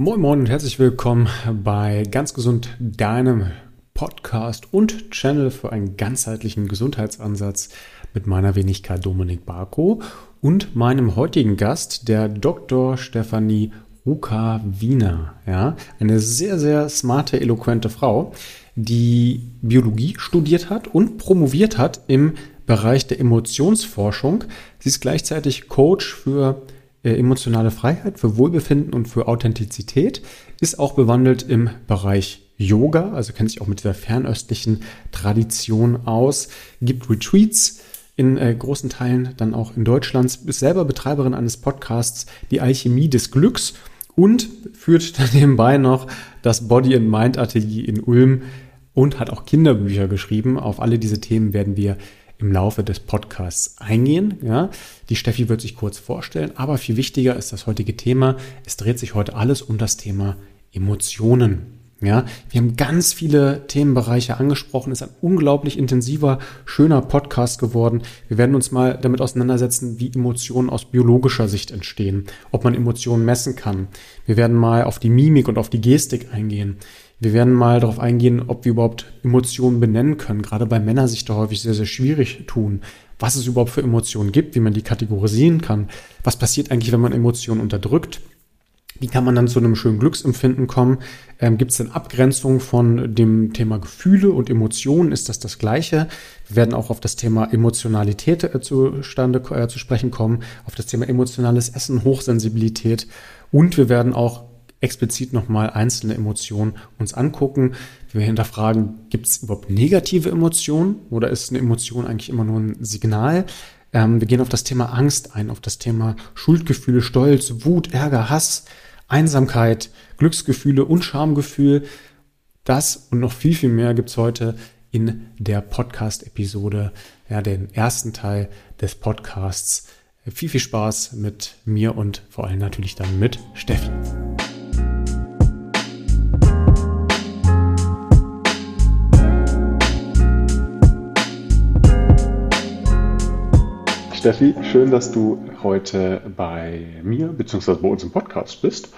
Moin Moin und herzlich willkommen bei Ganz Gesund, deinem Podcast und Channel für einen ganzheitlichen Gesundheitsansatz mit meiner Wenigkeit Dominik Barko und meinem heutigen Gast, der Dr. Stefanie Ruka Wiener. Ja, eine sehr, sehr smarte, eloquente Frau, die Biologie studiert hat und promoviert hat im Bereich der Emotionsforschung. Sie ist gleichzeitig Coach für emotionale Freiheit, für Wohlbefinden und für Authentizität, ist auch bewandelt im Bereich Yoga, also kennt sich auch mit dieser fernöstlichen Tradition aus, gibt Retreats in äh, großen Teilen dann auch in Deutschland, ist selber Betreiberin eines Podcasts Die Alchemie des Glücks und führt dann nebenbei noch das Body and Mind Atelier in Ulm und hat auch Kinderbücher geschrieben. Auf alle diese Themen werden wir im Laufe des Podcasts eingehen. Ja, die Steffi wird sich kurz vorstellen, aber viel wichtiger ist das heutige Thema. Es dreht sich heute alles um das Thema Emotionen. Ja, wir haben ganz viele Themenbereiche angesprochen. Es ist ein unglaublich intensiver, schöner Podcast geworden. Wir werden uns mal damit auseinandersetzen, wie Emotionen aus biologischer Sicht entstehen, ob man Emotionen messen kann. Wir werden mal auf die Mimik und auf die Gestik eingehen. Wir werden mal darauf eingehen, ob wir überhaupt Emotionen benennen können. Gerade bei Männern sich da häufig sehr, sehr schwierig tun. Was es überhaupt für Emotionen gibt, wie man die kategorisieren kann. Was passiert eigentlich, wenn man Emotionen unterdrückt? Wie kann man dann zu einem schönen Glücksempfinden kommen? Ähm, Gibt es denn Abgrenzung von dem Thema Gefühle und Emotionen? Ist das das Gleiche? Wir werden auch auf das Thema Emotionalität äh, zustande äh, zu sprechen kommen, auf das Thema emotionales Essen, Hochsensibilität und wir werden auch explizit nochmal einzelne Emotionen uns angucken. Wir hinterfragen, gibt es überhaupt negative Emotionen oder ist eine Emotion eigentlich immer nur ein Signal? Ähm, wir gehen auf das Thema Angst ein, auf das Thema Schuldgefühle, Stolz, Wut, Ärger, Hass, Einsamkeit, Glücksgefühle und Schamgefühl. Das und noch viel, viel mehr gibt's heute in der Podcast-Episode, ja, den ersten Teil des Podcasts. Viel, viel Spaß mit mir und vor allem natürlich dann mit Steffi. Steffi, schön, dass du heute bei mir bzw. bei uns im Podcast bist.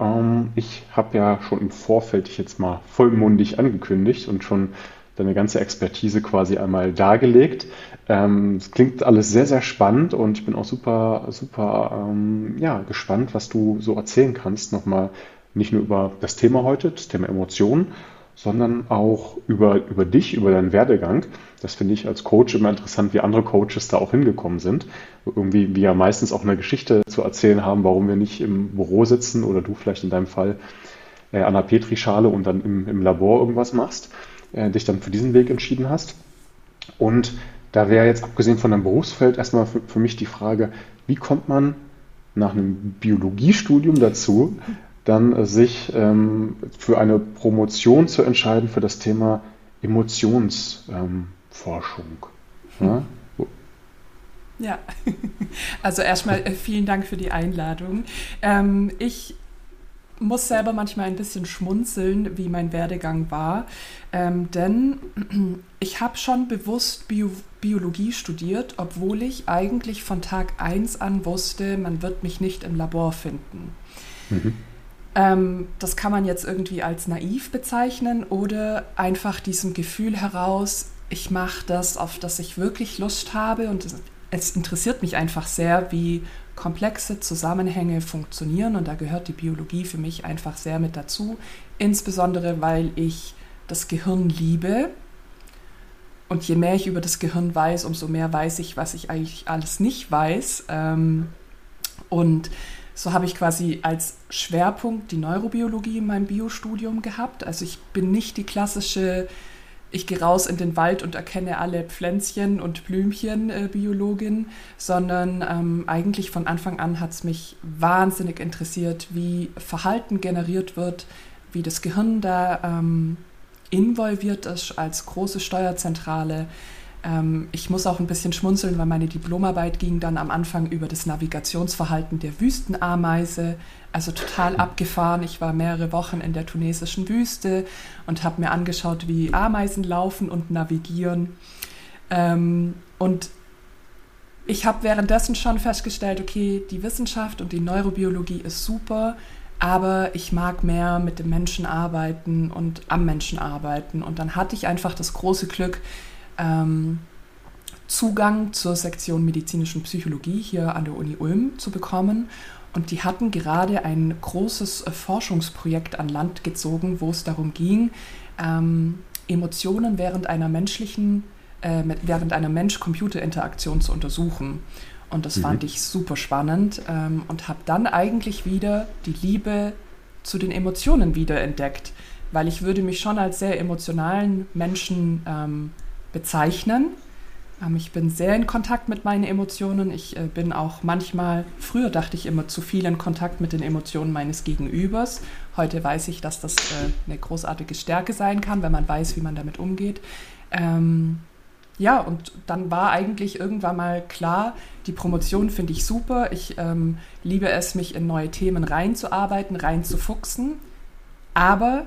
Ähm, ich habe ja schon im Vorfeld dich jetzt mal vollmundig angekündigt und schon deine ganze Expertise quasi einmal dargelegt. Ähm, es klingt alles sehr, sehr spannend und ich bin auch super, super ähm, ja, gespannt, was du so erzählen kannst. Nochmal nicht nur über das Thema heute, das Thema Emotionen, sondern auch über, über dich, über deinen Werdegang. Das finde ich als Coach immer interessant, wie andere Coaches da auch hingekommen sind. Irgendwie wir ja meistens auch eine Geschichte zu erzählen haben, warum wir nicht im Büro sitzen oder du vielleicht in deinem Fall äh, an der Petrischale und dann im, im Labor irgendwas machst, äh, dich dann für diesen Weg entschieden hast. Und da wäre jetzt abgesehen von deinem Berufsfeld erstmal für, für mich die Frage, wie kommt man nach einem Biologiestudium dazu, dann äh, sich ähm, für eine Promotion zu entscheiden für das Thema Emotionsforschung. Ähm, ja? Ja, also erstmal äh, vielen Dank für die Einladung. Ähm, ich muss selber manchmal ein bisschen schmunzeln, wie mein Werdegang war, ähm, denn ich habe schon bewusst Bio Biologie studiert, obwohl ich eigentlich von Tag 1 an wusste, man wird mich nicht im Labor finden. Mhm. Ähm, das kann man jetzt irgendwie als naiv bezeichnen oder einfach diesem Gefühl heraus, ich mache das, auf das ich wirklich Lust habe und es, es interessiert mich einfach sehr, wie komplexe Zusammenhänge funktionieren und da gehört die Biologie für mich einfach sehr mit dazu, insbesondere weil ich das Gehirn liebe. Und je mehr ich über das Gehirn weiß, umso mehr weiß ich, was ich eigentlich alles nicht weiß. Ähm, und so habe ich quasi als Schwerpunkt die Neurobiologie in meinem Biostudium gehabt. Also ich bin nicht die klassische, ich gehe raus in den Wald und erkenne alle Pflänzchen und Blümchen äh, Biologin, sondern ähm, eigentlich von Anfang an hat es mich wahnsinnig interessiert, wie Verhalten generiert wird, wie das Gehirn da ähm, involviert ist als große Steuerzentrale, ähm, ich muss auch ein bisschen schmunzeln, weil meine Diplomarbeit ging dann am Anfang über das Navigationsverhalten der Wüstenameise. Also total abgefahren. Ich war mehrere Wochen in der tunesischen Wüste und habe mir angeschaut, wie Ameisen laufen und navigieren. Ähm, und ich habe währenddessen schon festgestellt, okay, die Wissenschaft und die Neurobiologie ist super, aber ich mag mehr mit dem Menschen arbeiten und am Menschen arbeiten. Und dann hatte ich einfach das große Glück, ähm, Zugang zur Sektion medizinischen Psychologie hier an der Uni Ulm zu bekommen. Und die hatten gerade ein großes äh, Forschungsprojekt an Land gezogen, wo es darum ging, ähm, Emotionen während einer menschlichen, äh, während einer Mensch-Computer-Interaktion zu untersuchen. Und das mhm. fand ich super spannend ähm, und habe dann eigentlich wieder die Liebe zu den Emotionen wiederentdeckt, weil ich würde mich schon als sehr emotionalen Menschen ähm, bezeichnen. Ähm, ich bin sehr in Kontakt mit meinen Emotionen. Ich äh, bin auch manchmal, früher dachte ich immer zu viel in Kontakt mit den Emotionen meines Gegenübers. Heute weiß ich, dass das äh, eine großartige Stärke sein kann, wenn man weiß, wie man damit umgeht. Ähm, ja, und dann war eigentlich irgendwann mal klar, die Promotion finde ich super. Ich ähm, liebe es, mich in neue Themen reinzuarbeiten, reinzufuchsen. Aber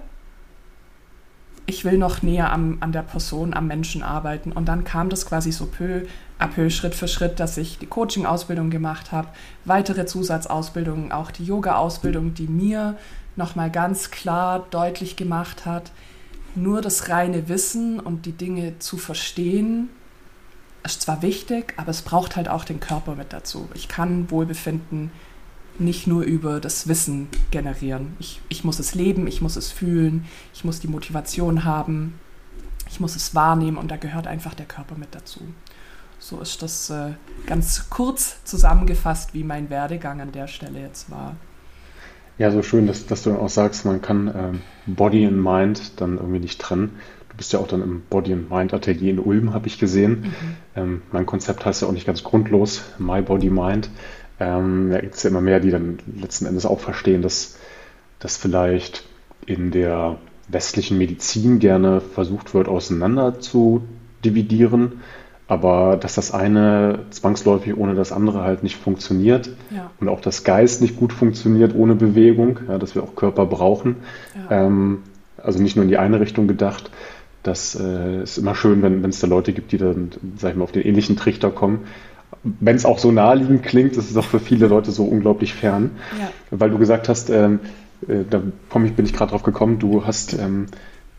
ich will noch näher am, an der Person, am Menschen arbeiten. Und dann kam das quasi so peu à peu, Schritt für Schritt, dass ich die Coaching-Ausbildung gemacht habe, weitere Zusatzausbildungen, auch die Yoga-Ausbildung, die mir nochmal ganz klar deutlich gemacht hat, nur das reine Wissen und die Dinge zu verstehen, ist zwar wichtig, aber es braucht halt auch den Körper mit dazu. Ich kann Wohlbefinden nicht nur über das Wissen generieren. Ich, ich muss es leben, ich muss es fühlen, ich muss die Motivation haben, ich muss es wahrnehmen und da gehört einfach der Körper mit dazu. So ist das äh, ganz kurz zusammengefasst, wie mein Werdegang an der Stelle jetzt war. Ja, so schön, dass, dass du auch sagst, man kann ähm, Body und Mind dann irgendwie nicht trennen. Du bist ja auch dann im Body and Mind Atelier in Ulm, habe ich gesehen. Mhm. Ähm, mein Konzept heißt ja auch nicht ganz grundlos, My Body Mind. Ähm, da gibt es ja immer mehr, die dann letzten Endes auch verstehen, dass das vielleicht in der westlichen Medizin gerne versucht wird, auseinander zu dividieren aber dass das eine zwangsläufig ohne das andere halt nicht funktioniert ja. und auch das Geist nicht gut funktioniert ohne Bewegung, ja, dass wir auch Körper brauchen. Ja. Ähm, also nicht nur in die eine Richtung gedacht. Das äh, ist immer schön, wenn es da Leute gibt, die dann, sag ich mal, auf den ähnlichen Trichter kommen. Wenn es auch so naheliegend klingt, ist es auch für viele Leute so unglaublich fern. Weil du gesagt hast, ähm, äh, da komm ich, bin ich gerade drauf gekommen, du hast ähm,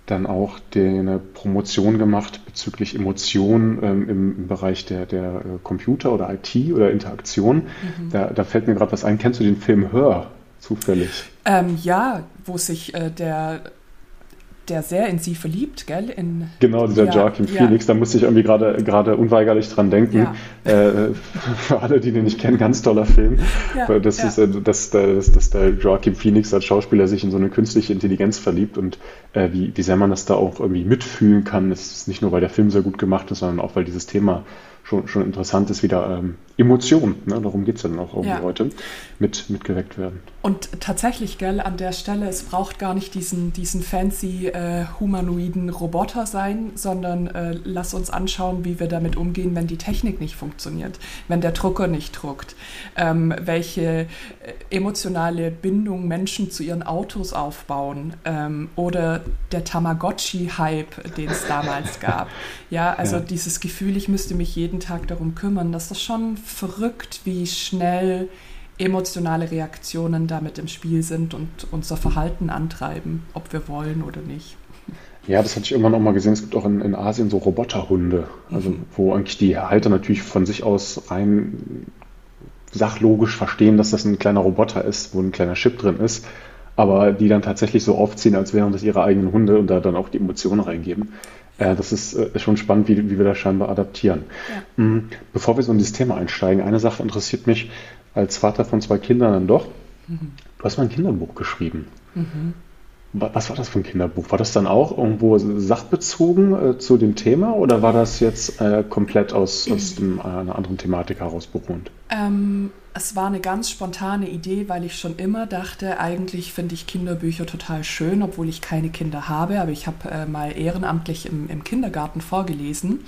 dann auch eine Promotion gemacht bezüglich Emotionen ähm, im, im, Bereich der, der äh, Computer oder IT oder Interaktion. Mhm. Da, da, fällt mir gerade was ein. Kennst du den Film Hör zufällig? Ähm, ja, wo sich äh, der der sehr in sie verliebt, gell? In, genau, dieser ja, Joachim Phoenix, ja. da musste ich irgendwie gerade gerade unweigerlich dran denken. Ja. Äh, für alle, die den nicht kennen, ganz toller Film. Ja, das ist, äh, dass, dass, dass der Joachim Phoenix als Schauspieler sich in so eine künstliche Intelligenz verliebt und äh, wie, wie sehr man das da auch irgendwie mitfühlen kann. Das ist nicht nur, weil der Film sehr gut gemacht ist, sondern auch, weil dieses Thema schon, schon interessant ist, wieder ähm, Emotionen, ne? darum geht es ja dann auch irgendwie heute, mit, mitgeweckt werden. Und tatsächlich, gell, an der Stelle, es braucht gar nicht diesen, diesen fancy äh, humanoiden Roboter sein, sondern äh, lass uns anschauen, wie wir damit umgehen, wenn die Technik nicht funktioniert, wenn der Drucker nicht druckt, ähm, welche äh, emotionale Bindung Menschen zu ihren Autos aufbauen ähm, oder der Tamagotchi-Hype, den es damals gab. Ja, also ja. dieses Gefühl, ich müsste mich jeden Tag darum kümmern, das ist schon verrückt, wie schnell emotionale Reaktionen damit im Spiel sind und unser Verhalten antreiben, ob wir wollen oder nicht. Ja, das hatte ich irgendwann auch mal gesehen. Es gibt auch in, in Asien so Roboterhunde, also mhm. wo eigentlich die Halter natürlich von sich aus rein sachlogisch verstehen, dass das ein kleiner Roboter ist, wo ein kleiner Chip drin ist, aber die dann tatsächlich so aufziehen, als wären das ihre eigenen Hunde und da dann auch die Emotionen reingeben. Äh, das ist äh, schon spannend, wie, wie wir das scheinbar adaptieren. Ja. Mhm. Bevor wir so in dieses Thema einsteigen, eine Sache interessiert mich als Vater von zwei Kindern dann doch. Mhm. Du hast mal ein Kinderbuch geschrieben. Mhm. Was war das für ein Kinderbuch? War das dann auch irgendwo sachbezogen äh, zu dem Thema oder war das jetzt äh, komplett aus, aus dem, äh, einer anderen Thematik heraus beruhend? Ähm, es war eine ganz spontane Idee, weil ich schon immer dachte, eigentlich finde ich Kinderbücher total schön, obwohl ich keine Kinder habe, aber ich habe äh, mal ehrenamtlich im, im Kindergarten vorgelesen.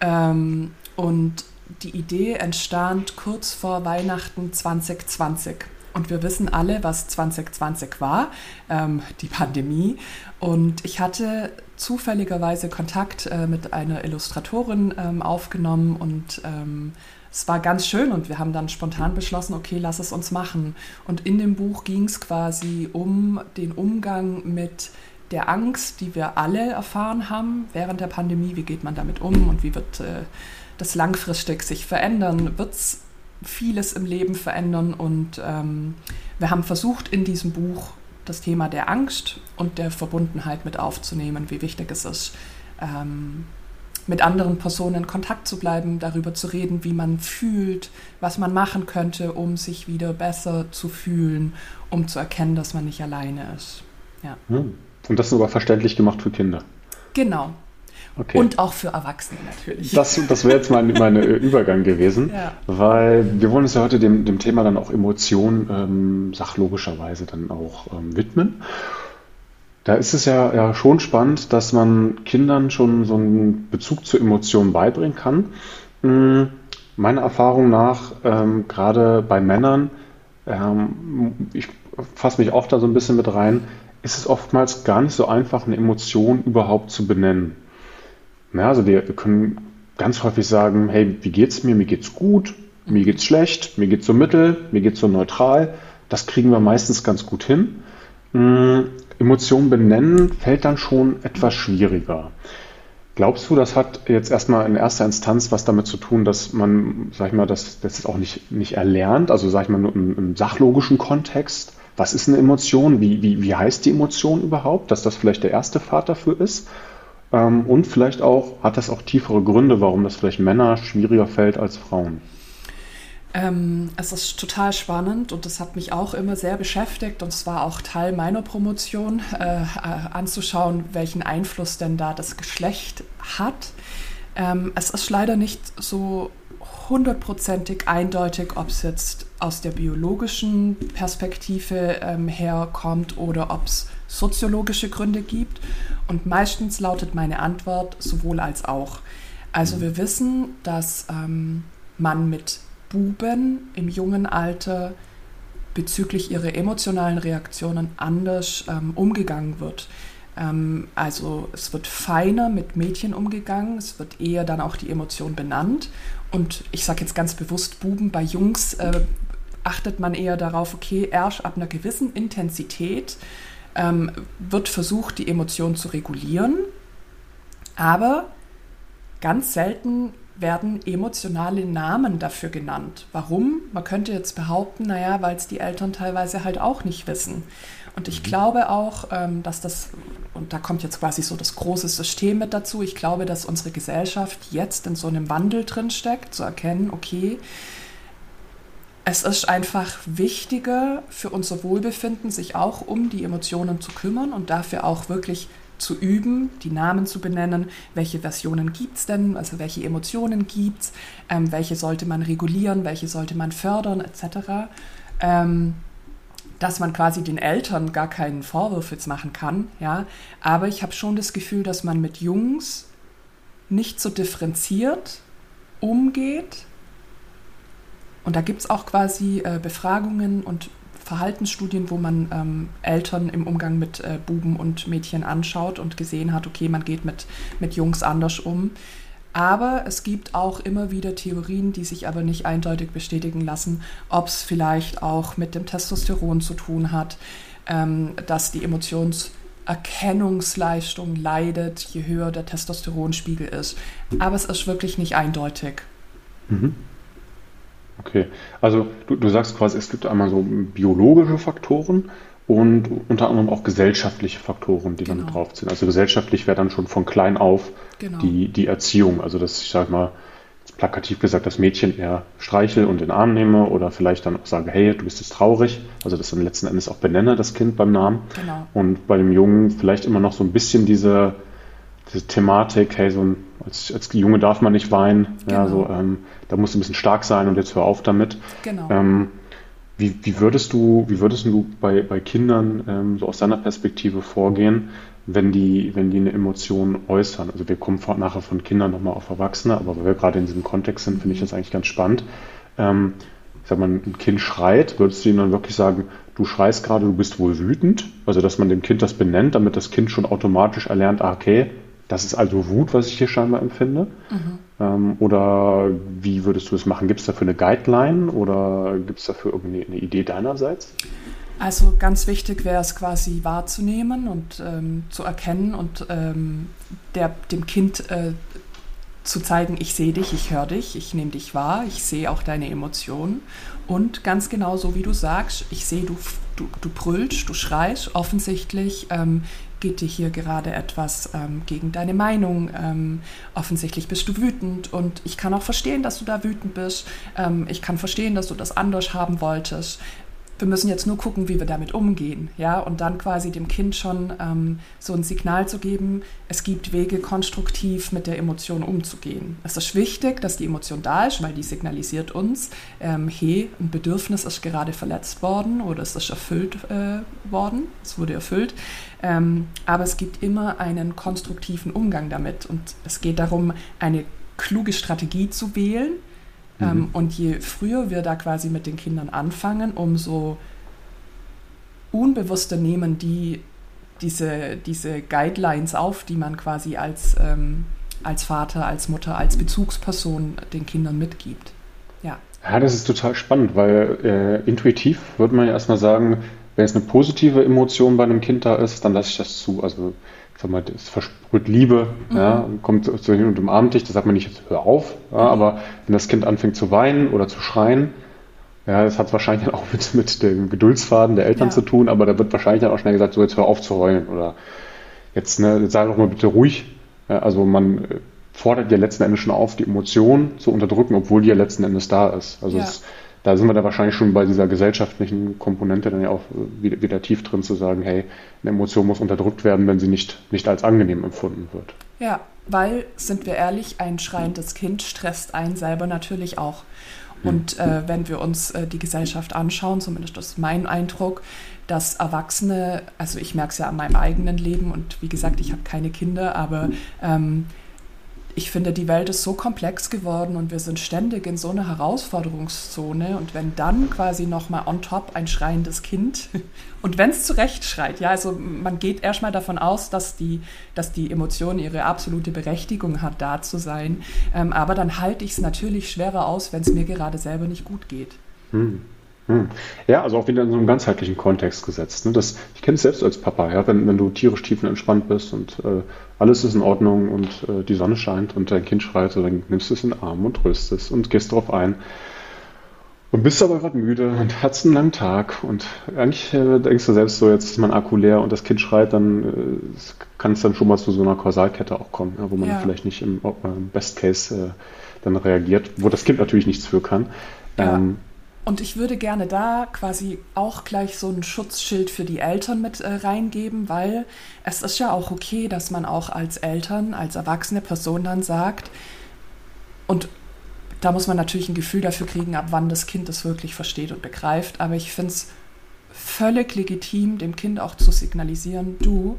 Ähm, und die Idee entstand kurz vor Weihnachten 2020. Und wir wissen alle, was 2020 war, ähm, die Pandemie. Und ich hatte zufälligerweise Kontakt äh, mit einer Illustratorin ähm, aufgenommen und ähm, es war ganz schön und wir haben dann spontan beschlossen, okay, lass es uns machen. Und in dem Buch ging es quasi um den Umgang mit der Angst, die wir alle erfahren haben während der Pandemie. Wie geht man damit um und wie wird äh, das langfristig sich verändern? Wird es vieles im Leben verändern? Und ähm, wir haben versucht, in diesem Buch das Thema der Angst und der Verbundenheit mit aufzunehmen, wie wichtig es ist, ähm, mit anderen Personen in Kontakt zu bleiben, darüber zu reden, wie man fühlt, was man machen könnte, um sich wieder besser zu fühlen, um zu erkennen, dass man nicht alleine ist. Ja. Hm. Und das sogar verständlich gemacht für Kinder. Genau. Okay. Und auch für Erwachsene natürlich. Das, das wäre jetzt mein, mein Übergang gewesen, ja. weil wir wollen uns ja heute dem, dem Thema dann auch Emotionen ähm, sachlogischerweise dann auch ähm, widmen. Da ist es ja, ja schon spannend, dass man Kindern schon so einen Bezug zu Emotionen beibringen kann. Hm, meiner Erfahrung nach, ähm, gerade bei Männern, ähm, ich fasse mich auch da so ein bisschen mit rein, ist es oftmals gar nicht so einfach, eine Emotion überhaupt zu benennen. Ja, also wir, wir können ganz häufig sagen, hey, wie geht's mir? Mir geht's gut, mir geht's schlecht, mir geht's so mittel, mir geht's so neutral. Das kriegen wir meistens ganz gut hin. Hm, Emotionen benennen fällt dann schon etwas schwieriger. Glaubst du, das hat jetzt erstmal in erster Instanz was damit zu tun, dass man, sag ich mal, das, das auch nicht, nicht erlernt, also sag ich mal, nur im, im sachlogischen Kontext? Was ist eine Emotion? Wie, wie, wie heißt die Emotion überhaupt? Dass das vielleicht der erste Pfad dafür ist? Ähm, und vielleicht auch, hat das auch tiefere Gründe, warum das vielleicht Männer schwieriger fällt als Frauen? Ähm, es ist total spannend und das hat mich auch immer sehr beschäftigt und es war auch Teil meiner Promotion, äh, äh, anzuschauen, welchen Einfluss denn da das Geschlecht hat. Ähm, es ist leider nicht so hundertprozentig eindeutig, ob es jetzt aus der biologischen Perspektive ähm, herkommt oder ob es soziologische Gründe gibt. Und meistens lautet meine Antwort sowohl als auch. Also wir wissen, dass ähm, man mit Buben im jungen Alter bezüglich ihrer emotionalen Reaktionen anders ähm, umgegangen wird. Ähm, also es wird feiner mit Mädchen umgegangen, es wird eher dann auch die Emotion benannt. Und ich sage jetzt ganz bewusst Buben, bei Jungs äh, achtet man eher darauf, okay, erst ab einer gewissen Intensität ähm, wird versucht, die Emotion zu regulieren. Aber ganz selten werden emotionale Namen dafür genannt. Warum? Man könnte jetzt behaupten, naja, weil es die Eltern teilweise halt auch nicht wissen. Und ich mhm. glaube auch, ähm, dass das, und da kommt jetzt quasi so das große System mit dazu, ich glaube, dass unsere Gesellschaft jetzt in so einem Wandel drinsteckt, zu erkennen, okay, es ist einfach wichtiger für unser Wohlbefinden, sich auch um die Emotionen zu kümmern und dafür auch wirklich zu üben, die Namen zu benennen, welche Versionen gibt es denn, also welche Emotionen gibt es, ähm, welche sollte man regulieren, welche sollte man fördern, etc. Ähm, dass man quasi den Eltern gar keinen Vorwurf jetzt machen kann, ja. Aber ich habe schon das Gefühl, dass man mit Jungs nicht so differenziert umgeht. Und da gibt es auch quasi äh, Befragungen und Verhaltensstudien, wo man ähm, Eltern im Umgang mit äh, Buben und Mädchen anschaut und gesehen hat, okay, man geht mit, mit Jungs anders um. Aber es gibt auch immer wieder Theorien, die sich aber nicht eindeutig bestätigen lassen, ob es vielleicht auch mit dem Testosteron zu tun hat, ähm, dass die Emotionserkennungsleistung leidet, je höher der Testosteronspiegel ist. Aber es ist wirklich nicht eindeutig. Mhm. Okay, also du, du sagst quasi, es gibt einmal so biologische Faktoren und unter anderem auch gesellschaftliche Faktoren, die genau. dann drauf sind. Also gesellschaftlich wäre dann schon von klein auf genau. die, die Erziehung. Also dass ich sage mal, plakativ gesagt, das Mädchen eher streichel und in den Arm nehme oder vielleicht dann auch sage, hey, du bist jetzt traurig. Also das dann letzten Endes auch benenne, das Kind beim Namen. Genau. Und bei dem Jungen vielleicht immer noch so ein bisschen diese diese Thematik, hey, so ein, als, als Junge darf man nicht weinen, genau. ja, so, ähm, da musst du ein bisschen stark sein und jetzt hör auf damit. Genau. Ähm, wie, wie, würdest du, wie würdest du bei, bei Kindern ähm, so aus deiner Perspektive vorgehen, wenn die, wenn die eine Emotion äußern? Also wir kommen vor, nachher von Kindern nochmal auf Erwachsene, aber weil wir gerade in diesem Kontext sind, finde ich das eigentlich ganz spannend. Ähm, ich sag mal, ein Kind schreit, würdest du ihm dann wirklich sagen, du schreist gerade, du bist wohl wütend? Also dass man dem Kind das benennt, damit das Kind schon automatisch erlernt, ah, okay, das ist also Wut, was ich hier scheinbar empfinde? Mhm. Ähm, oder wie würdest du es machen? Gibt es dafür eine Guideline oder gibt es dafür eine Idee deinerseits? Also ganz wichtig wäre es quasi wahrzunehmen und ähm, zu erkennen und ähm, der, dem Kind äh, zu zeigen, ich sehe dich, ich höre dich, ich nehme dich wahr, ich sehe auch deine Emotionen. Und ganz genau so wie du sagst, ich sehe, du, du, du brüllst, du schreist, offensichtlich ähm, geht dir hier gerade etwas ähm, gegen deine Meinung. Ähm, offensichtlich bist du wütend und ich kann auch verstehen, dass du da wütend bist. Ähm, ich kann verstehen, dass du das anders haben wolltest wir müssen jetzt nur gucken, wie wir damit umgehen, ja, und dann quasi dem Kind schon ähm, so ein Signal zu geben, es gibt Wege, konstruktiv mit der Emotion umzugehen. Es ist wichtig, dass die Emotion da ist, weil die signalisiert uns, ähm, hey, ein Bedürfnis ist gerade verletzt worden oder es ist erfüllt äh, worden, es wurde erfüllt, ähm, aber es gibt immer einen konstruktiven Umgang damit und es geht darum, eine kluge Strategie zu wählen, mhm. Ähm, und je früher wir da quasi mit den Kindern anfangen, umso unbewusster nehmen die diese, diese Guidelines auf, die man quasi als, ähm, als Vater, als Mutter, als Bezugsperson den Kindern mitgibt. Ja. Ja, das ist total spannend, weil äh, intuitiv würde man ja erstmal sagen, wenn es eine positive Emotion bei einem Kind da ist, dann lasse ich das zu. Also sag mal, es versprüht Liebe, mhm. ja, kommt so hin und umarmt dich, das sagt man nicht, jetzt hör auf, ja, mhm. aber wenn das Kind anfängt zu weinen oder zu schreien, ja, das hat wahrscheinlich auch mit, mit dem Geduldsfaden der Eltern ja. zu tun, aber da wird wahrscheinlich dann auch schnell gesagt, so jetzt hör auf zu heulen oder jetzt, ne, jetzt sei doch mal bitte ruhig. Ja, also man fordert ja letzten Endes schon auf, die Emotion zu unterdrücken, obwohl die ja letzten Endes da ist. Also es, da sind wir da wahrscheinlich schon bei dieser gesellschaftlichen Komponente dann ja auch wieder, wieder, tief drin zu sagen, hey, eine Emotion muss unterdrückt werden, wenn sie nicht, nicht als angenehm empfunden wird. Ja, weil, sind wir ehrlich, ein schreiendes Kind stresst einen selber natürlich auch. Hm. Und äh, wenn wir uns äh, die Gesellschaft anschauen, zumindest das ist mein Eindruck, dass Erwachsene, also ich merke es ja an meinem eigenen Leben und wie gesagt, ich habe keine Kinder, aber ähm, ich finde, die Welt ist so komplex geworden und wir sind ständig in so einer Herausforderungszone. Und wenn dann quasi nochmal on top ein schreiendes Kind und wenn es zurecht schreit, ja, also man geht erstmal davon aus, dass die, dass die Emotion ihre absolute Berechtigung hat, da zu sein. Ähm, aber dann halte ich es natürlich schwerer aus, wenn es mir gerade selber nicht gut geht. Hm. Hm. Ja, also auch wieder in so einem ganzheitlichen Kontext gesetzt. Ne? Das, ich kenne es selbst als Papa, ja? wenn, wenn du tierisch tiefenentspannt bist und äh, alles ist in Ordnung und äh, die Sonne scheint und dein Kind schreit, so, dann nimmst du es in den Arm und tröst es und gehst darauf ein. Und bist aber gerade müde und hast einen langen Tag und eigentlich äh, denkst du selbst so, jetzt ist mein Akku leer und das Kind schreit, dann äh, kann es dann schon mal zu so einer Kausalkette auch kommen, ja, wo man ja. vielleicht nicht im, im Best Case äh, dann reagiert, wo das Kind natürlich nichts für kann. Ähm, und ich würde gerne da quasi auch gleich so ein Schutzschild für die Eltern mit äh, reingeben, weil es ist ja auch okay, dass man auch als Eltern, als erwachsene Person dann sagt, und da muss man natürlich ein Gefühl dafür kriegen, ab wann das Kind das wirklich versteht und begreift. Aber ich finde es völlig legitim, dem Kind auch zu signalisieren, du,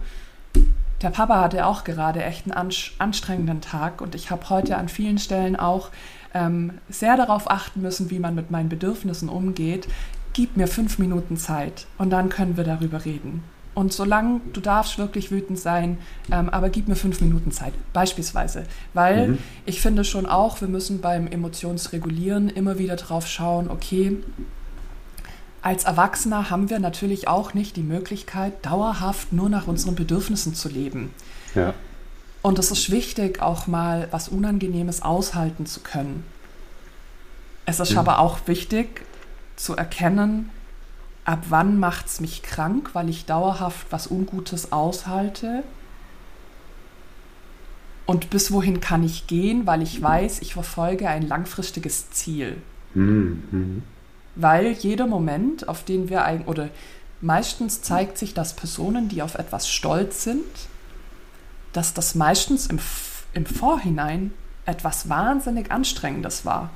der Papa hatte auch gerade echt einen anstrengenden Tag und ich habe heute an vielen Stellen auch ähm, sehr darauf achten müssen, wie man mit meinen Bedürfnissen umgeht, gib mir fünf Minuten Zeit und dann können wir darüber reden. Und solange du darfst wirklich wütend sein, ähm, aber gib mir fünf Minuten Zeit, beispielsweise. Weil mhm. ich finde schon auch, wir müssen beim Emotionsregulieren immer wieder drauf schauen, okay, als Erwachsener haben wir natürlich auch nicht die Möglichkeit, dauerhaft nur nach unseren Bedürfnissen zu leben. Ja. Und es ist wichtig, auch mal was Unangenehmes aushalten zu können. Es ist mhm. aber auch wichtig zu erkennen, ab wann macht es mich krank, weil ich dauerhaft was Ungutes aushalte. Und bis wohin kann ich gehen, weil ich weiß, ich verfolge ein langfristiges Ziel. Mhm. Weil jeder Moment, auf den wir eigentlich, oder meistens zeigt sich, dass Personen, die auf etwas stolz sind, dass das meistens im, im Vorhinein etwas wahnsinnig Anstrengendes war.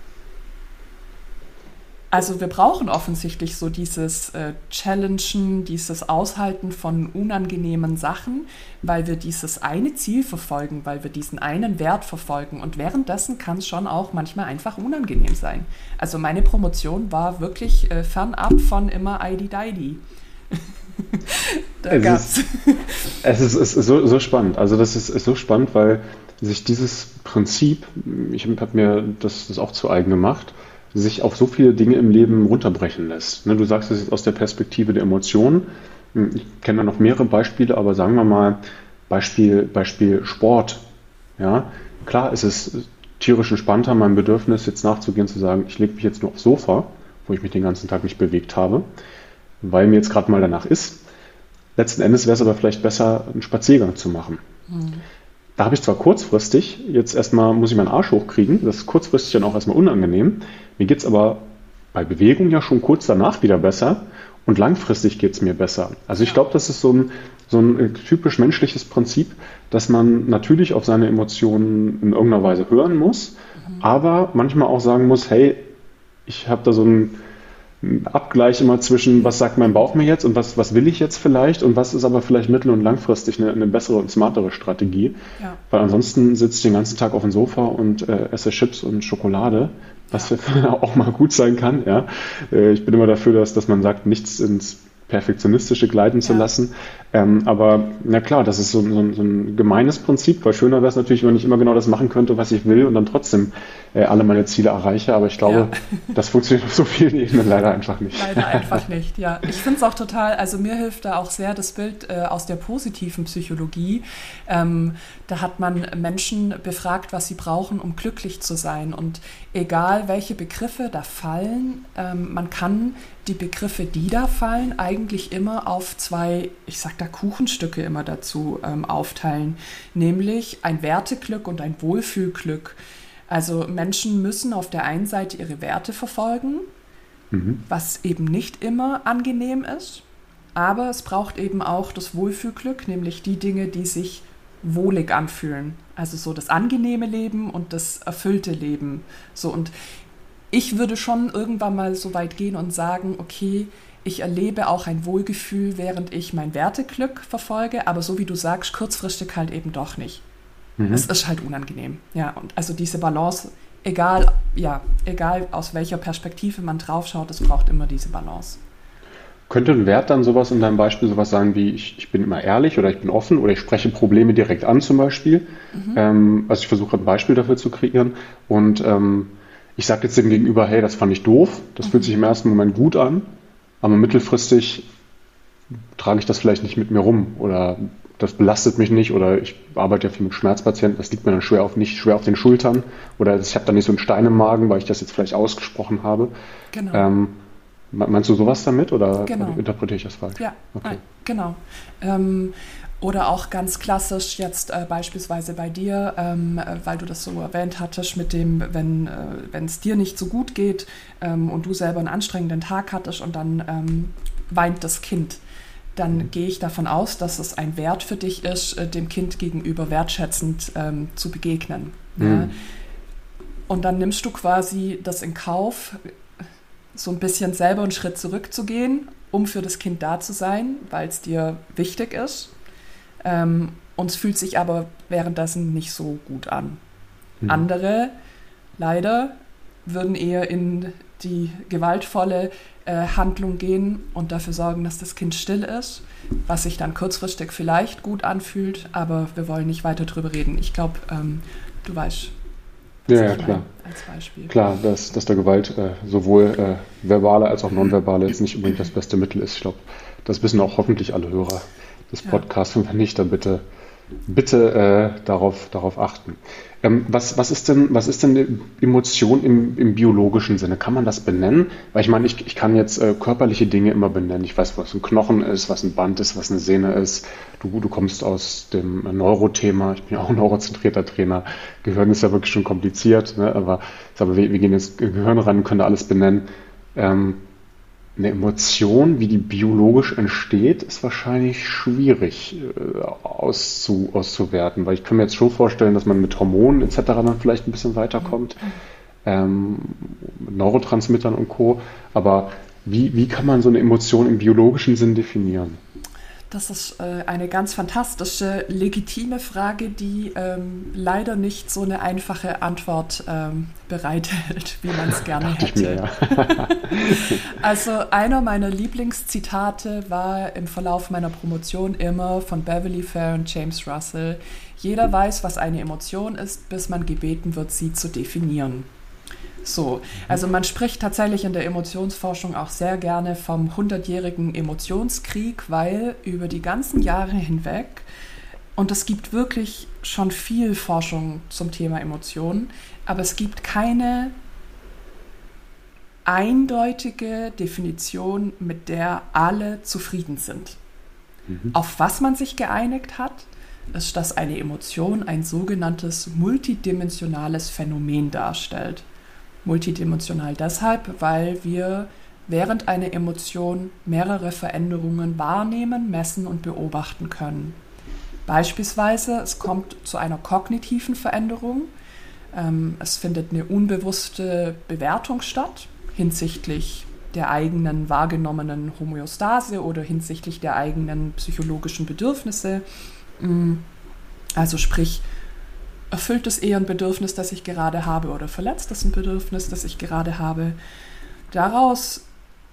Also wir brauchen offensichtlich so dieses äh, Challengen, dieses Aushalten von unangenehmen Sachen, weil wir dieses eine Ziel verfolgen, weil wir diesen einen Wert verfolgen. Und währenddessen kann es schon auch manchmal einfach unangenehm sein. Also meine Promotion war wirklich äh, fernab von immer ID-Deidi. da es gab's. Ist, es ist, es ist so, so, spannend. Also das ist, ist, so spannend, weil sich dieses Prinzip, ich habe mir das, das auch zu eigen gemacht, sich auf so viele Dinge im Leben runterbrechen lässt. Ne, du sagst es jetzt aus der Perspektive der Emotionen. Ich kenne da noch mehrere Beispiele, aber sagen wir mal Beispiel, Beispiel Sport. Ja, klar ist es tierisch entspannter, mein Bedürfnis jetzt nachzugehen, zu sagen, ich lege mich jetzt nur aufs Sofa, wo ich mich den ganzen Tag nicht bewegt habe, weil mir jetzt gerade mal danach ist. Letzten Endes wäre es aber vielleicht besser, einen Spaziergang zu machen. Mhm. Da habe ich zwar kurzfristig, jetzt erstmal muss ich meinen Arsch hochkriegen, das ist kurzfristig dann auch erstmal unangenehm. Mir geht es aber bei Bewegung ja schon kurz danach wieder besser und langfristig geht es mir besser. Also ich glaube, das ist so ein, so ein typisch menschliches Prinzip, dass man natürlich auf seine Emotionen in irgendeiner Weise hören muss, mhm. aber manchmal auch sagen muss, hey, ich habe da so ein Abgleich immer zwischen, was sagt mein Bauch mir jetzt und was, was will ich jetzt vielleicht und was ist aber vielleicht mittel- und langfristig eine, eine bessere und smartere Strategie. Ja. Weil ansonsten sitze ich den ganzen Tag auf dem Sofa und äh, esse Chips und Schokolade, was auch mal gut sein kann. Ja. Äh, ich bin immer dafür, dass, dass man sagt, nichts ins Perfektionistische gleiten zu ja. lassen. Ähm, aber na klar, das ist so, so, so ein gemeines Prinzip, weil schöner wäre es natürlich, wenn ich immer genau das machen könnte, was ich will und dann trotzdem äh, alle meine Ziele erreiche. Aber ich glaube, ja. das funktioniert auf so vielen Ebenen leider einfach nicht. Leider einfach nicht, ja. Ich finde es auch total, also mir hilft da auch sehr das Bild äh, aus der positiven Psychologie. Ähm, da hat man Menschen befragt, was sie brauchen, um glücklich zu sein. Und egal welche Begriffe da fallen, ähm, man kann die Begriffe, die da fallen, eigentlich immer auf zwei, ich sag da Kuchenstücke immer dazu ähm, aufteilen, nämlich ein Werteglück und ein Wohlfühlglück. Also Menschen müssen auf der einen Seite ihre Werte verfolgen, mhm. was eben nicht immer angenehm ist, aber es braucht eben auch das Wohlfühlglück, nämlich die Dinge, die sich wohlig anfühlen. Also so das angenehme Leben und das erfüllte Leben. So und ich würde schon irgendwann mal so weit gehen und sagen, okay, ich erlebe auch ein Wohlgefühl, während ich mein Werteglück verfolge, aber so wie du sagst, kurzfristig halt eben doch nicht. Mhm. Es ist halt unangenehm. Ja, und also diese Balance, egal, ja, egal aus welcher Perspektive man draufschaut, es braucht immer diese Balance. Könnte ein Wert dann sowas in deinem Beispiel sowas sagen wie, ich, ich bin immer ehrlich oder ich bin offen oder ich spreche Probleme direkt an zum Beispiel? Mhm. Ähm, also ich versuche ein Beispiel dafür zu kreieren und ähm, ich sage jetzt dem Gegenüber, hey, das fand ich doof, das fühlt sich im ersten Moment gut an, aber mittelfristig trage ich das vielleicht nicht mit mir rum oder das belastet mich nicht oder ich arbeite ja viel mit Schmerzpatienten, das liegt mir dann schwer auf, nicht schwer auf den Schultern oder ich habe dann nicht so einen Stein im Magen, weil ich das jetzt vielleicht ausgesprochen habe. Genau. Ähm, meinst du sowas damit oder genau. interpretiere ich das falsch? Ja, okay. Nein, genau. Ähm, oder auch ganz klassisch jetzt äh, beispielsweise bei dir, ähm, äh, weil du das so erwähnt hattest, mit dem, wenn äh, es dir nicht so gut geht ähm, und du selber einen anstrengenden Tag hattest und dann ähm, weint das Kind, dann mhm. gehe ich davon aus, dass es ein Wert für dich ist, äh, dem Kind gegenüber wertschätzend ähm, zu begegnen. Mhm. Ja? Und dann nimmst du quasi das in Kauf, so ein bisschen selber einen Schritt zurückzugehen, um für das Kind da zu sein, weil es dir wichtig ist ähm, und es fühlt sich aber währenddessen nicht so gut an. Mhm. Andere, leider, würden eher in die gewaltvolle äh, Handlung gehen und dafür sorgen, dass das Kind still ist, was sich dann kurzfristig vielleicht gut anfühlt, aber wir wollen nicht weiter drüber reden. Ich glaube, ähm, du weißt. Ja, ja klar. Als Beispiel. Klar, dass, dass der Gewalt äh, sowohl äh, verbale als auch nonverbale jetzt nicht unbedingt das beste Mittel ist. Ich glaube, das wissen auch hoffentlich alle Hörer des Podcasts. Und wenn nicht, dann bitte, bitte äh, darauf, darauf achten. Ähm, was, was, ist denn, was ist denn eine Emotion im, im biologischen Sinne? Kann man das benennen? Weil ich meine, ich, ich kann jetzt äh, körperliche Dinge immer benennen. Ich weiß, was ein Knochen ist, was ein Band ist, was eine Sehne ist. Du, du kommst aus dem Neurothema. Ich bin ja auch ein neurozentrierter Trainer. Gehirn ist ja wirklich schon kompliziert, ne? aber, aber wir, wir gehen jetzt Gehirn ran und können da alles benennen. Ähm, eine Emotion, wie die biologisch entsteht, ist wahrscheinlich schwierig äh, auszu, auszuwerten, weil ich kann mir jetzt schon vorstellen, dass man mit Hormonen etc. dann vielleicht ein bisschen weiterkommt, ähm, Neurotransmittern und Co. Aber wie, wie kann man so eine Emotion im biologischen Sinn definieren? Das ist äh, eine ganz fantastische, legitime Frage, die ähm, leider nicht so eine einfache Antwort ähm, bereithält, wie man es gerne hätte. also einer meiner Lieblingszitate war im Verlauf meiner Promotion immer von Beverly Fair und James Russell. Jeder weiß, was eine Emotion ist, bis man gebeten wird, sie zu definieren. So, also man spricht tatsächlich in der Emotionsforschung auch sehr gerne vom hundertjährigen Emotionskrieg, weil über die ganzen Jahre hinweg, und es gibt wirklich schon viel Forschung zum Thema Emotionen, aber es gibt keine eindeutige Definition, mit der alle zufrieden sind. Mhm. Auf was man sich geeinigt hat, ist, dass eine Emotion ein sogenanntes multidimensionales Phänomen darstellt. Multidimensional deshalb, weil wir während einer Emotion mehrere Veränderungen wahrnehmen, messen und beobachten können. Beispielsweise, es kommt zu einer kognitiven Veränderung. Ähm, es findet eine unbewusste Bewertung statt hinsichtlich der eigenen wahrgenommenen Homöostase oder hinsichtlich der eigenen psychologischen Bedürfnisse. Mm, also sprich, erfüllt es eher ein Bedürfnis, das ich gerade habe oder verletzt es ein Bedürfnis, das ich gerade habe. Daraus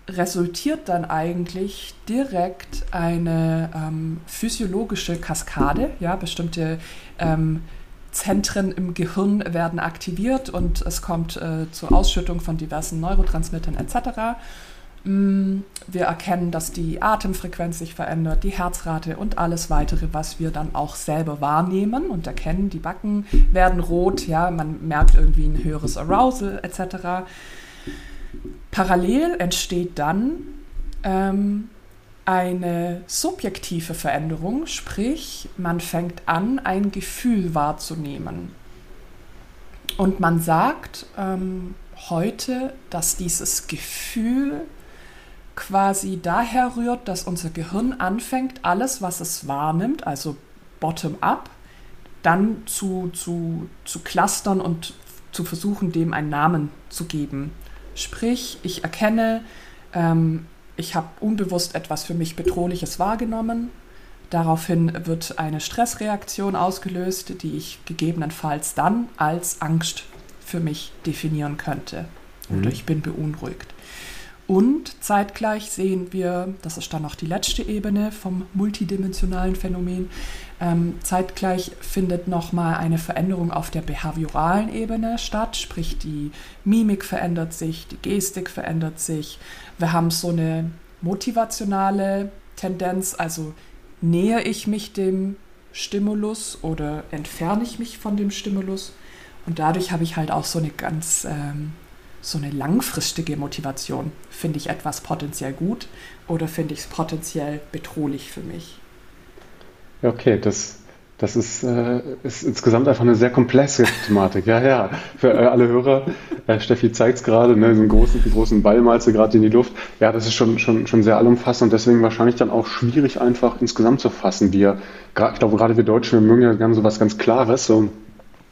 resultiert dann eigentlich direkt eine ähm, physiologische Kaskade. Ja, bestimmte ähm, Zentren im Gehirn werden aktiviert und es kommt äh, zur Ausschüttung von diversen Neurotransmittern etc. Mm, wir erkennen, dass die Atemfrequenz sich verändert, die Herzrate und alles weitere, was wir dann auch selber wahrnehmen und erkennen. Die Backen werden rot, ja, man merkt irgendwie ein höheres Arousal etc. Parallel entsteht dann ähm, eine subjektive Veränderung, sprich man fängt an, ein Gefühl wahrzunehmen. Und man sagt ähm, heute, dass dieses Gefühl quasi daher rührt, dass unser Gehirn anfängt, alles, was es wahrnimmt, also bottom-up, dann zu, zu, zu clustern und zu versuchen, dem einen Namen zu geben. Sprich, ich erkenne, ähm, ich habe unbewusst etwas für mich Bedrohliches wahrgenommen. Daraufhin wird eine Stressreaktion ausgelöst, die ich gegebenenfalls dann als Angst für mich definieren könnte. Oder mhm. ich bin beunruhigt. Und zeitgleich sehen wir, das ist dann noch die letzte Ebene vom multidimensionalen Phänomen, ähm, zeitgleich findet nochmal eine Veränderung auf der behavioralen Ebene statt, sprich die Mimik verändert sich, die Gestik verändert sich. Wir haben so eine motivationale Tendenz, also nähe ich mich dem Stimulus oder entferne ich mich von dem Stimulus. Und dadurch habe ich halt auch so eine ganz ähm, so eine langfristige Motivation. Finde ich etwas potenziell gut oder finde ich es potenziell bedrohlich für mich? Okay, das, das ist, äh, ist insgesamt einfach eine sehr komplexe Thematik. Ja, ja, für äh, alle Hörer, äh, Steffi zeigt es gerade, ne, einen großen, großen Ball malst du gerade in die Luft. Ja, das ist schon, schon, schon sehr allumfassend und deswegen wahrscheinlich dann auch schwierig einfach insgesamt zu fassen. Wir, ich glaube, gerade wir Deutschen, wir mögen ja gerne so was ganz Klares, so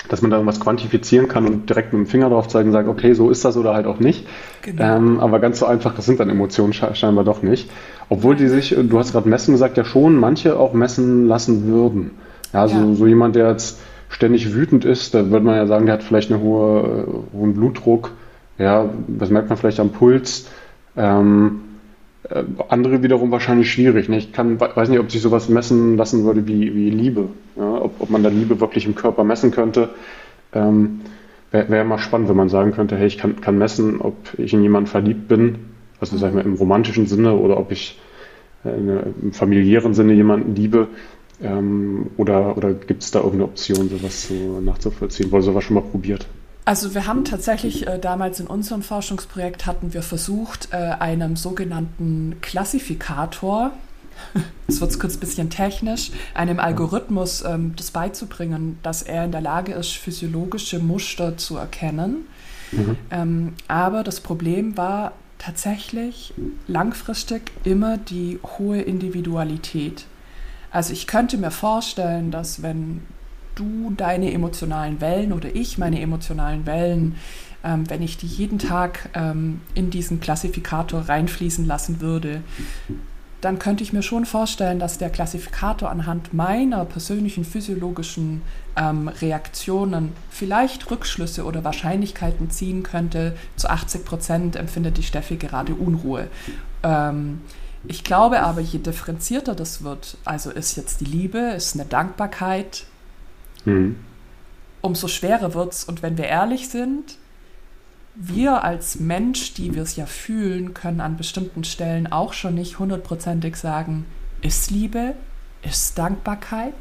dass man da irgendwas quantifizieren kann und direkt mit dem Finger drauf zeigen und sagen, okay, so ist das oder halt auch nicht. Genau. Ähm, aber ganz so einfach, das sind dann Emotionen scheinbar doch nicht. Obwohl die sich, du hast gerade messen gesagt, ja schon manche auch messen lassen würden. Ja, so, ja. so jemand, der jetzt ständig wütend ist, da würde man ja sagen, der hat vielleicht einen hohe, hohen Blutdruck. Ja, das merkt man vielleicht am Puls. Ähm, äh, andere wiederum wahrscheinlich schwierig. Ne? Ich kann, weiß nicht, ob sich sowas messen lassen würde wie, wie Liebe. Ja? Ob, ob man da Liebe wirklich im Körper messen könnte. Ähm, Wäre wär mal spannend, wenn man sagen könnte, hey, ich kann, kann messen, ob ich in jemanden verliebt bin, also sag ich mal im romantischen Sinne, oder ob ich äh, im familiären Sinne jemanden liebe. Ähm, oder oder gibt es da irgendeine Option, sowas so nachzuvollziehen? Wurde sowas schon mal probiert? Also wir haben tatsächlich äh, damals in unserem Forschungsprojekt hatten wir versucht, äh, einem sogenannten Klassifikator, jetzt wird es kurz ein bisschen technisch, einem Algorithmus ähm, das beizubringen, dass er in der Lage ist, physiologische Muster zu erkennen. Mhm. Ähm, aber das Problem war tatsächlich langfristig immer die hohe Individualität. Also ich könnte mir vorstellen, dass wenn du deine emotionalen Wellen oder ich meine emotionalen Wellen, ähm, wenn ich die jeden Tag ähm, in diesen Klassifikator reinfließen lassen würde, dann könnte ich mir schon vorstellen, dass der Klassifikator anhand meiner persönlichen physiologischen ähm, Reaktionen vielleicht Rückschlüsse oder Wahrscheinlichkeiten ziehen könnte. Zu 80 Prozent empfindet die Steffi gerade Unruhe. Ähm, ich glaube aber, je differenzierter das wird, also ist jetzt die Liebe, ist eine Dankbarkeit, mhm. umso schwerer wird es. Und wenn wir ehrlich sind, wir als Mensch, die wir es ja fühlen, können an bestimmten Stellen auch schon nicht hundertprozentig sagen, ist Liebe, ist Dankbarkeit,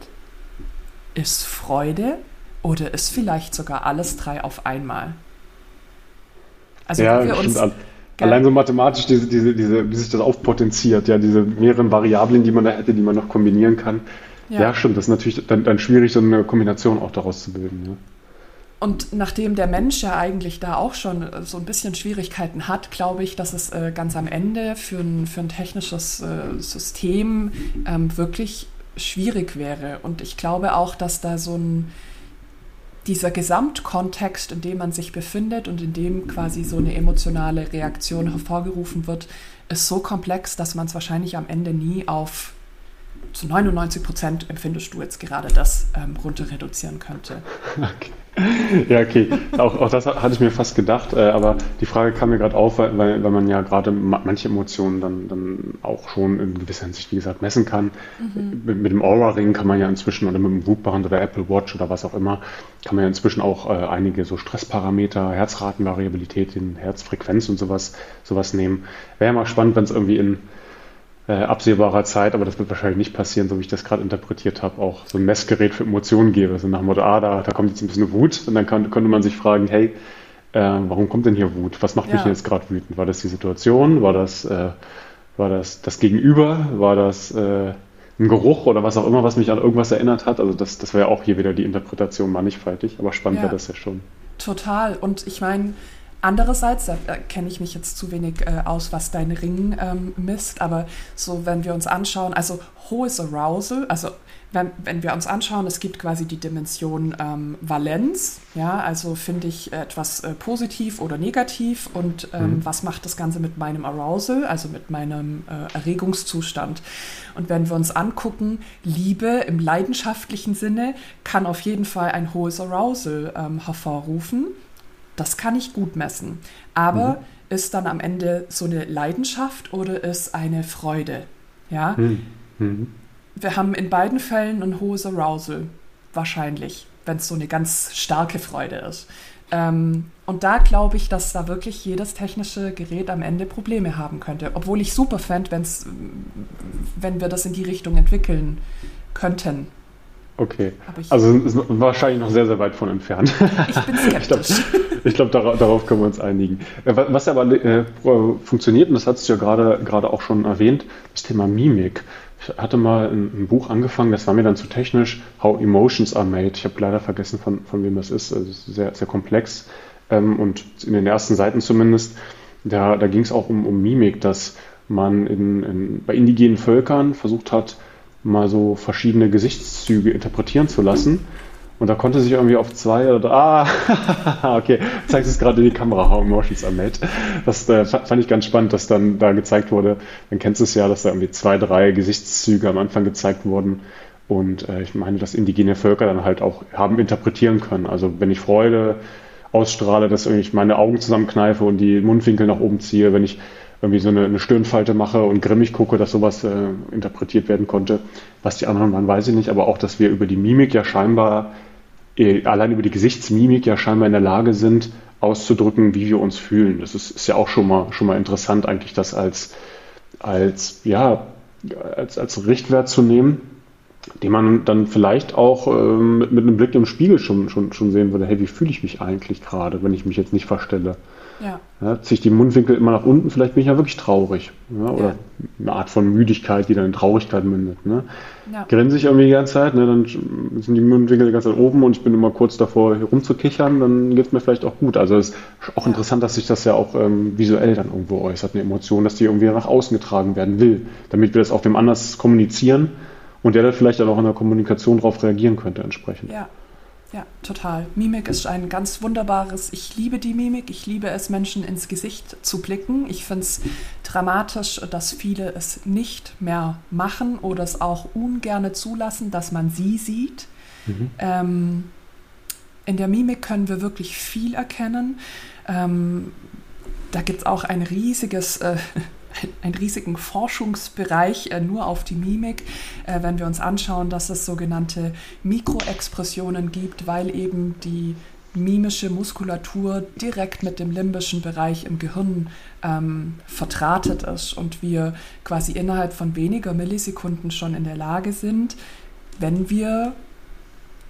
ist Freude oder ist vielleicht sogar alles drei auf einmal. Also ja, wir uns Allein so mathematisch, diese, diese, diese, wie sich das aufpotenziert, ja, diese mehreren Variablen, die man da hätte, die man noch kombinieren kann. Ja, ja stimmt, das ist natürlich dann, dann schwierig, so eine Kombination auch daraus zu bilden. Ja. Und nachdem der Mensch ja eigentlich da auch schon äh, so ein bisschen Schwierigkeiten hat, glaube ich, dass es äh, ganz am Ende für ein, für ein technisches äh, System ähm, wirklich schwierig wäre. Und ich glaube auch, dass da so ein dieser Gesamtkontext, in dem man sich befindet und in dem quasi so eine emotionale Reaktion hervorgerufen wird, ist so komplex, dass man es wahrscheinlich am Ende nie auf zu 99 Prozent empfindest du jetzt gerade das ähm, runter reduzieren könnte. Okay. Ja, okay. Auch, auch das hatte ich mir fast gedacht, äh, aber die Frage kam mir gerade auf, weil, weil man ja gerade manche Emotionen dann, dann auch schon in gewisser Hinsicht, wie gesagt, messen kann. Mhm. Mit, mit, dem Aura-Ring kann man ja inzwischen oder mit dem Whoop-Band oder Apple Watch oder was auch immer, kann man ja inzwischen auch äh, einige so Stressparameter, Herzratenvariabilität, Herzfrequenz und sowas, sowas nehmen. Wäre ja mal spannend, wenn es irgendwie in äh, absehbarer Zeit, aber das wird wahrscheinlich nicht passieren, so wie ich das gerade interpretiert habe, auch so ein Messgerät für Emotionen gäbe. So nach dem Motto, ah, da, da kommt jetzt ein bisschen Wut und dann kann, könnte man sich fragen, hey, äh, warum kommt denn hier Wut? Was macht ja. mich jetzt gerade wütend? War das die Situation? War das, äh, war das das Gegenüber? War das äh, ein Geruch oder was auch immer, was mich an irgendwas erinnert hat? Also das, das wäre ja auch hier wieder die Interpretation mannigfaltig, aber spannend ja. wäre das ja schon. Total. Und ich meine, Andererseits, da kenne ich mich jetzt zu wenig äh, aus, was dein Ring ähm, misst, aber so, wenn wir uns anschauen, also hohes Arousal, also wenn, wenn wir uns anschauen, es gibt quasi die Dimension ähm, Valenz, ja, also finde ich etwas äh, positiv oder negativ und ähm, mhm. was macht das Ganze mit meinem Arousal, also mit meinem äh, Erregungszustand. Und wenn wir uns angucken, Liebe im leidenschaftlichen Sinne kann auf jeden Fall ein hohes Arousal ähm, hervorrufen das kann ich gut messen. Aber mhm. ist dann am Ende so eine Leidenschaft oder ist eine Freude? Ja. Mhm. mhm. Wir haben in beiden Fällen ein hohes Arousal, wahrscheinlich, wenn es so eine ganz starke Freude ist. Ähm, und da glaube ich, dass da wirklich jedes technische Gerät am Ende Probleme haben könnte. Obwohl ich super fände, wenn wir das in die Richtung entwickeln könnten. Okay. Also ist wahrscheinlich noch sehr, sehr weit von entfernt. Ich bin skeptisch. ich glaube, glaub, darauf, darauf, können wir uns einigen. Äh, was aber äh, funktioniert, und das hast du ja gerade, gerade auch schon erwähnt, das Thema Mimik. Ich hatte mal ein, ein, Buch angefangen, das war mir dann zu technisch, How Emotions Are Made. Ich habe leider vergessen, von, von wem das ist. Also ist sehr, sehr komplex. Ähm, und in den ersten Seiten zumindest, da, da ging es auch um, um Mimik, dass man in, in, bei indigenen Völkern versucht hat, mal so verschiedene Gesichtszüge interpretieren zu lassen. Und da konnte sich irgendwie auf zwei oder ah, okay, zeigt es gerade in die Kamera, How Emotions are made. Das äh, fand ich ganz spannend, dass dann da gezeigt wurde, dann kennst du es ja, dass da irgendwie zwei, drei Gesichtszüge am Anfang gezeigt wurden. Und äh, ich meine, dass indigene Völker dann halt auch haben interpretieren können. Also wenn ich Freude ausstrahle, dass ich meine Augen zusammenkneife und die Mundwinkel nach oben ziehe, wenn ich irgendwie so eine, eine Stirnfalte mache und grimmig gucke, dass sowas äh, interpretiert werden konnte. Was die anderen waren, weiß ich nicht, aber auch, dass wir über die Mimik ja scheinbar, äh, allein über die Gesichtsmimik ja scheinbar in der Lage sind, auszudrücken, wie wir uns fühlen. Das ist, ist ja auch schon mal, schon mal interessant, eigentlich das als, als, ja, als, als Richtwert zu nehmen, den man dann vielleicht auch äh, mit, mit einem Blick im Spiegel schon, schon, schon sehen würde, hey, wie fühle ich mich eigentlich gerade, wenn ich mich jetzt nicht verstelle. Ja. Ja, ziehe ich die Mundwinkel immer nach unten, vielleicht bin ich ja wirklich traurig. Ja, oder eine Art von Müdigkeit, die dann in Traurigkeit mündet. Ne? Ja. Grinse ich irgendwie die ganze Zeit, ne? dann sind die Mundwinkel die ganze Zeit oben und ich bin immer kurz davor, hier rumzukichern, dann geht es mir vielleicht auch gut. Also es ist auch interessant, dass sich das ja auch ähm, visuell dann irgendwo äußert, eine Emotion, dass die irgendwie nach außen getragen werden will, damit wir das auch dem anders kommunizieren und der dann vielleicht dann auch in der Kommunikation darauf reagieren könnte entsprechend. Ja. Ja, total. Mimik ist ein ganz wunderbares, ich liebe die Mimik, ich liebe es, Menschen ins Gesicht zu blicken. Ich finde es dramatisch, dass viele es nicht mehr machen oder es auch ungerne zulassen, dass man sie sieht. Mhm. Ähm, in der Mimik können wir wirklich viel erkennen. Ähm, da gibt es auch ein riesiges äh, einen riesigen Forschungsbereich äh, nur auf die Mimik, äh, wenn wir uns anschauen, dass es sogenannte Mikroexpressionen gibt, weil eben die mimische Muskulatur direkt mit dem limbischen Bereich im Gehirn ähm, vertratet ist und wir quasi innerhalb von weniger Millisekunden schon in der Lage sind, wenn wir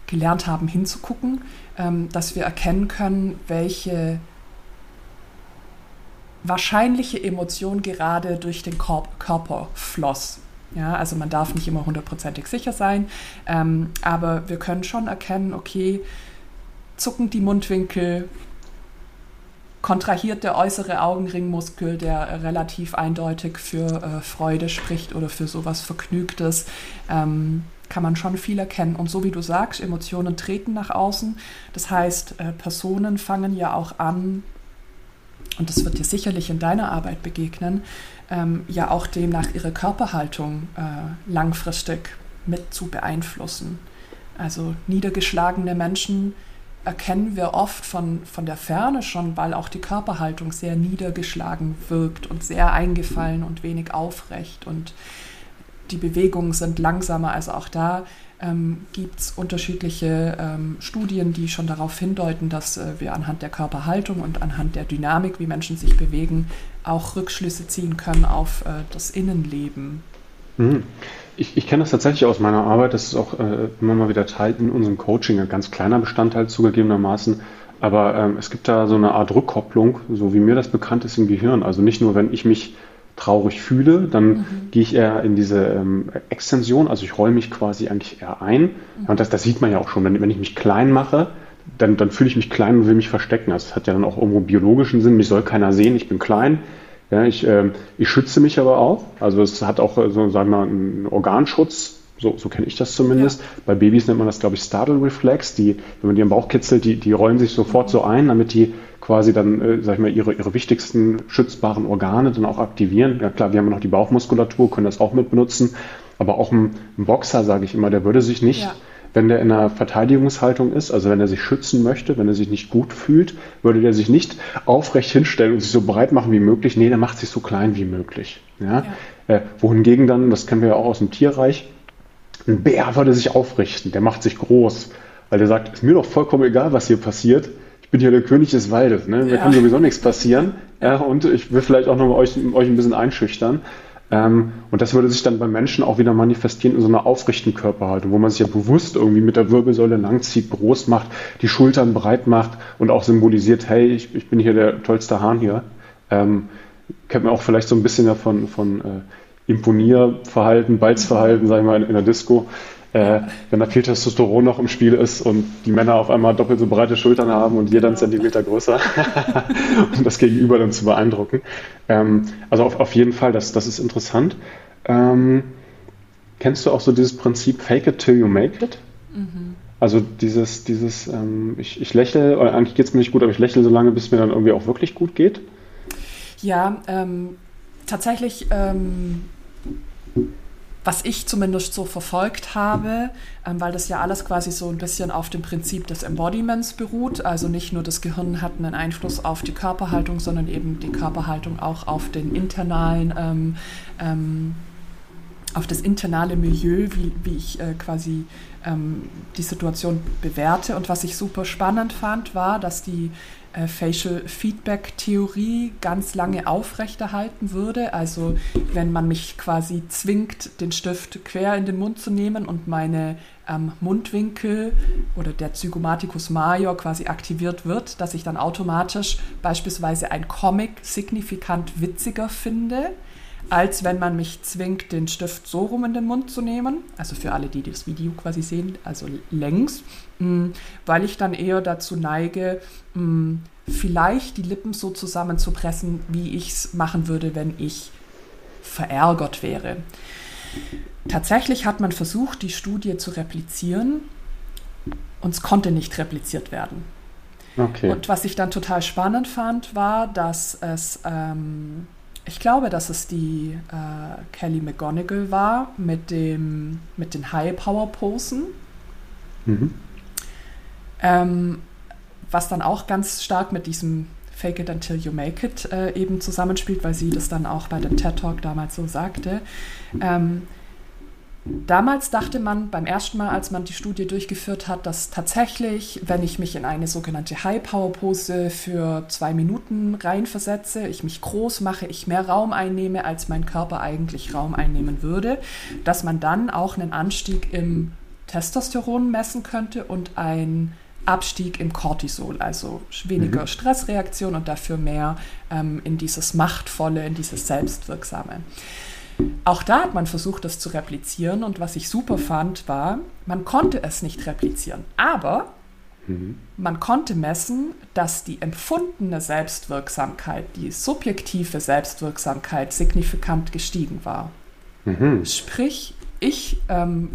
gelernt haben hinzugucken, ähm, dass wir erkennen können, welche wahrscheinliche Emotion gerade durch den Körper floss. Ja, also man darf nicht immer hundertprozentig sicher sein, ähm, aber wir können schon erkennen, okay, zucken die Mundwinkel, kontrahiert der äußere Augenringmuskel, der relativ eindeutig für äh, Freude spricht oder für sowas Vergnügtes, ähm, kann man schon viel erkennen. Und so wie du sagst, Emotionen treten nach außen. Das heißt, äh, Personen fangen ja auch an, und das wird dir sicherlich in deiner Arbeit begegnen, ähm, ja auch demnach ihre Körperhaltung äh, langfristig mit zu beeinflussen. Also niedergeschlagene Menschen erkennen wir oft von, von der Ferne schon, weil auch die Körperhaltung sehr niedergeschlagen wirkt und sehr eingefallen und wenig aufrecht und die Bewegungen sind langsamer. Also auch da ähm, gibt es unterschiedliche ähm, Studien, die schon darauf hindeuten, dass äh, wir anhand der Körperhaltung und anhand der Dynamik, wie Menschen sich bewegen, auch Rückschlüsse ziehen können auf äh, das Innenleben. Mhm. Ich, ich kenne das tatsächlich aus meiner Arbeit. Das ist auch äh, immer mal wieder Teil in unserem Coaching, ein ganz kleiner Bestandteil zugegebenermaßen. Aber ähm, es gibt da so eine Art Rückkopplung, so wie mir das bekannt ist im Gehirn. Also nicht nur, wenn ich mich traurig fühle, dann mhm. gehe ich eher in diese ähm, Extension, also ich roll mich quasi eigentlich eher ein. Mhm. Und das, das sieht man ja auch schon, wenn, wenn ich mich klein mache, dann, dann fühle ich mich klein und will mich verstecken. Also das hat ja dann auch irgendwo biologischen Sinn, mich soll keiner sehen, ich bin klein. Ja, ich, äh, ich schütze mich aber auch. Also es hat auch äh, so, sagen wir mal, einen Organschutz. So, so kenne ich das zumindest. Ja. Bei Babys nennt man das, glaube ich, Startle Reflex. Die, wenn man die am Bauch kitzelt, die, die rollen sich sofort so ein, damit die quasi dann, äh, sag ich mal, ihre, ihre wichtigsten schützbaren Organe dann auch aktivieren. Ja klar, wir haben noch die Bauchmuskulatur, können das auch mit benutzen. Aber auch ein, ein Boxer, sage ich immer, der würde sich nicht, ja. wenn der in einer Verteidigungshaltung ist, also wenn er sich schützen möchte, wenn er sich nicht gut fühlt, würde der sich nicht aufrecht hinstellen und sich so breit machen wie möglich. Nee, der macht sich so klein wie möglich. Ja? ja. Äh, wohingegen dann, das kennen wir ja auch aus dem Tierreich, ein Bär würde sich aufrichten, der macht sich groß, weil der sagt, ist mir doch vollkommen egal, was hier passiert ich bin hier der König des Waldes, ne? Mir ja. kann sowieso nichts passieren. Ja, und ich will vielleicht auch noch euch, euch ein bisschen einschüchtern. Ähm, und das würde sich dann beim Menschen auch wieder manifestieren in so einer aufrechten Körperhaltung, wo man sich ja bewusst irgendwie mit der Wirbelsäule langzieht, groß macht, die Schultern breit macht und auch symbolisiert, hey, ich, ich bin hier der tollste Hahn hier. Ähm, kennt man auch vielleicht so ein bisschen ja von, von äh, Imponierverhalten, Balzverhalten, sagen wir mal, in, in der Disco äh, wenn da viel Testosteron noch im Spiel ist und die Männer auf einmal doppelt so breite Schultern haben und jeder einen Zentimeter größer, um das Gegenüber dann zu beeindrucken. Ähm, also auf, auf jeden Fall, das, das ist interessant. Ähm, kennst du auch so dieses Prinzip Fake it till you make it? Mhm. Also dieses, dieses, ähm, ich, ich lächle, oder eigentlich geht es mir nicht gut, aber ich lächle so lange, bis es mir dann irgendwie auch wirklich gut geht. Ja, ähm, tatsächlich ähm, was ich zumindest so verfolgt habe, ähm, weil das ja alles quasi so ein bisschen auf dem Prinzip des Embodiments beruht. Also nicht nur das Gehirn hat einen Einfluss auf die Körperhaltung, sondern eben die Körperhaltung auch auf den internalen, ähm, ähm, auf das internale Milieu, wie, wie ich äh, quasi ähm, die Situation bewerte. Und was ich super spannend fand, war, dass die äh, Facial Feedback Theorie ganz lange aufrechterhalten würde. Also wenn man mich quasi zwingt, den Stift quer in den Mund zu nehmen und meine ähm, Mundwinkel oder der Zygomaticus major quasi aktiviert wird, dass ich dann automatisch beispielsweise ein Comic signifikant witziger finde als wenn man mich zwingt, den Stift so rum in den Mund zu nehmen. Also für alle, die das Video quasi sehen, also längs, weil ich dann eher dazu neige, mm, vielleicht die Lippen so zusammenzupressen, wie ich es machen würde, wenn ich verärgert wäre. Tatsächlich hat man versucht, die Studie zu replizieren und es konnte nicht repliziert werden. Okay. Und was ich dann total spannend fand, war, dass es, ähm, ich glaube, dass es die äh, Kelly McGonigal war mit, dem, mit den High-Power-Posen. Mhm. Ähm, was dann auch ganz stark mit diesem Fake it until you make it äh, eben zusammenspielt, weil sie das dann auch bei dem TED Talk damals so sagte. Ähm, Damals dachte man beim ersten Mal, als man die Studie durchgeführt hat, dass tatsächlich, wenn ich mich in eine sogenannte High-Power-Pose für zwei Minuten reinversetze, ich mich groß mache, ich mehr Raum einnehme, als mein Körper eigentlich Raum einnehmen würde, dass man dann auch einen Anstieg im Testosteron messen könnte und einen Abstieg im Cortisol, also weniger mhm. Stressreaktion und dafür mehr ähm, in dieses Machtvolle, in dieses Selbstwirksame. Auch da hat man versucht, das zu replizieren und was ich super fand, war, man konnte es nicht replizieren, aber mhm. man konnte messen, dass die empfundene Selbstwirksamkeit, die subjektive Selbstwirksamkeit signifikant gestiegen war. Mhm. Sprich, ich ähm,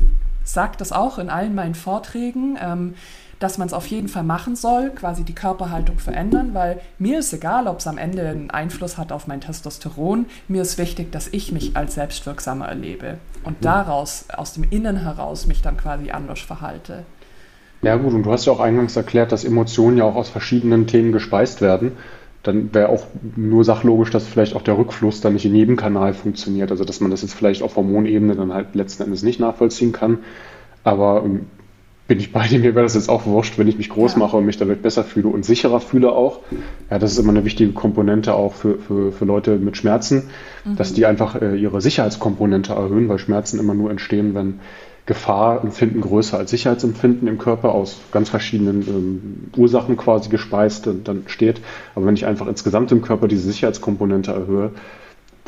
sage das auch in allen meinen Vorträgen, ähm, dass man es auf jeden Fall machen soll, quasi die Körperhaltung verändern, weil mir ist egal, ob es am Ende einen Einfluss hat auf mein Testosteron. Mir ist wichtig, dass ich mich als selbstwirksamer erlebe und daraus, aus dem Innen heraus, mich dann quasi anders verhalte. Ja gut, und du hast ja auch eingangs erklärt, dass Emotionen ja auch aus verschiedenen Themen gespeist werden. Dann wäre auch nur sachlogisch, dass vielleicht auch der Rückfluss dann nicht in jedem Kanal funktioniert. Also dass man das jetzt vielleicht auf Hormonebene dann halt letzten Endes nicht nachvollziehen kann. Aber ähm, bin ich bei dir, mir wäre das jetzt auch wurscht, wenn ich mich groß ja. mache und mich dadurch besser fühle und sicherer fühle auch. Ja, das ist immer eine wichtige Komponente auch für, für, für Leute mit Schmerzen, mhm. dass die einfach äh, ihre Sicherheitskomponente erhöhen, weil Schmerzen immer nur entstehen, wenn Gefahrempfinden größer als Sicherheitsempfinden im Körper aus ganz verschiedenen ähm, Ursachen quasi gespeist und dann steht. Aber wenn ich einfach insgesamt im Körper diese Sicherheitskomponente erhöhe,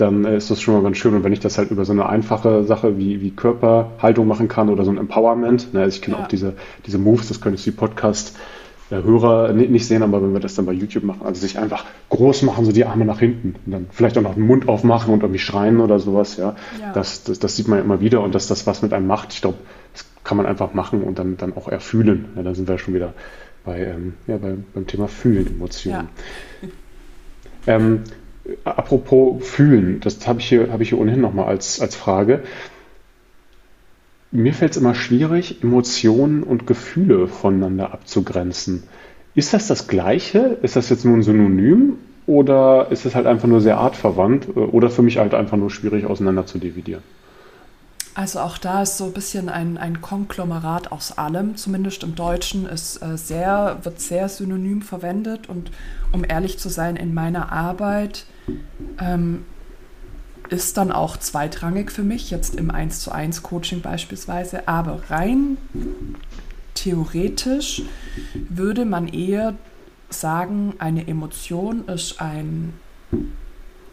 dann ist das schon mal ganz schön. Und wenn ich das halt über so eine einfache Sache wie, wie Körperhaltung machen kann oder so ein Empowerment, ne, also ich kenne ja. auch diese, diese Moves, das können jetzt die Podcast-Hörer äh, nicht sehen, aber wenn wir das dann bei YouTube machen, also sich einfach groß machen, so die Arme nach hinten und dann vielleicht auch noch den Mund aufmachen und irgendwie schreien oder sowas, ja, ja. Das, das, das, sieht man ja immer wieder und dass das was mit einem macht, ich glaube, das kann man einfach machen und dann, dann auch erfühlen. Ja, da sind wir schon wieder bei, ähm, ja, bei, beim Thema Fühlen, Emotionen. Ja. Ähm, apropos fühlen, das habe ich hier, ich hier ohnehin nochmal als, als Frage. Mir fällt es immer schwierig, Emotionen und Gefühle voneinander abzugrenzen. Ist das das Gleiche? Ist das jetzt nur ein Synonym? Oder ist es halt einfach nur sehr artverwandt? Oder für mich halt einfach nur schwierig auseinander zu dividieren? Also auch da ist so ein bisschen ein, ein Konglomerat aus allem, zumindest im Deutschen ist äh, sehr, wird sehr synonym verwendet. Und um ehrlich zu sein, in meiner Arbeit ähm, ist dann auch zweitrangig für mich, jetzt im 1 zu 1 Coaching beispielsweise, aber rein theoretisch würde man eher sagen, eine Emotion ist ein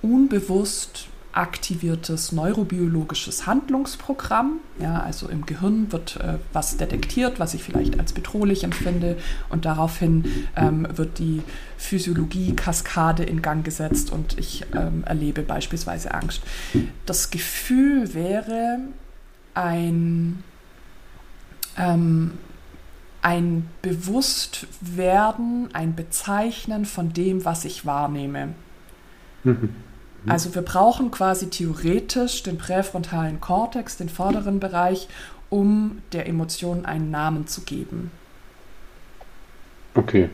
unbewusst aktiviertes neurobiologisches Handlungsprogramm. Ja, also im Gehirn wird äh, was detektiert, was ich vielleicht als bedrohlich empfinde und daraufhin ähm, wird die Physiologie-Kaskade in Gang gesetzt und ich ähm, erlebe beispielsweise Angst. Das Gefühl wäre ein, ähm, ein Bewusstwerden, ein Bezeichnen von dem, was ich wahrnehme. Mhm. Mhm. Also wir brauchen quasi theoretisch den präfrontalen Kortex, den vorderen Bereich, um der Emotion einen Namen zu geben. Okay.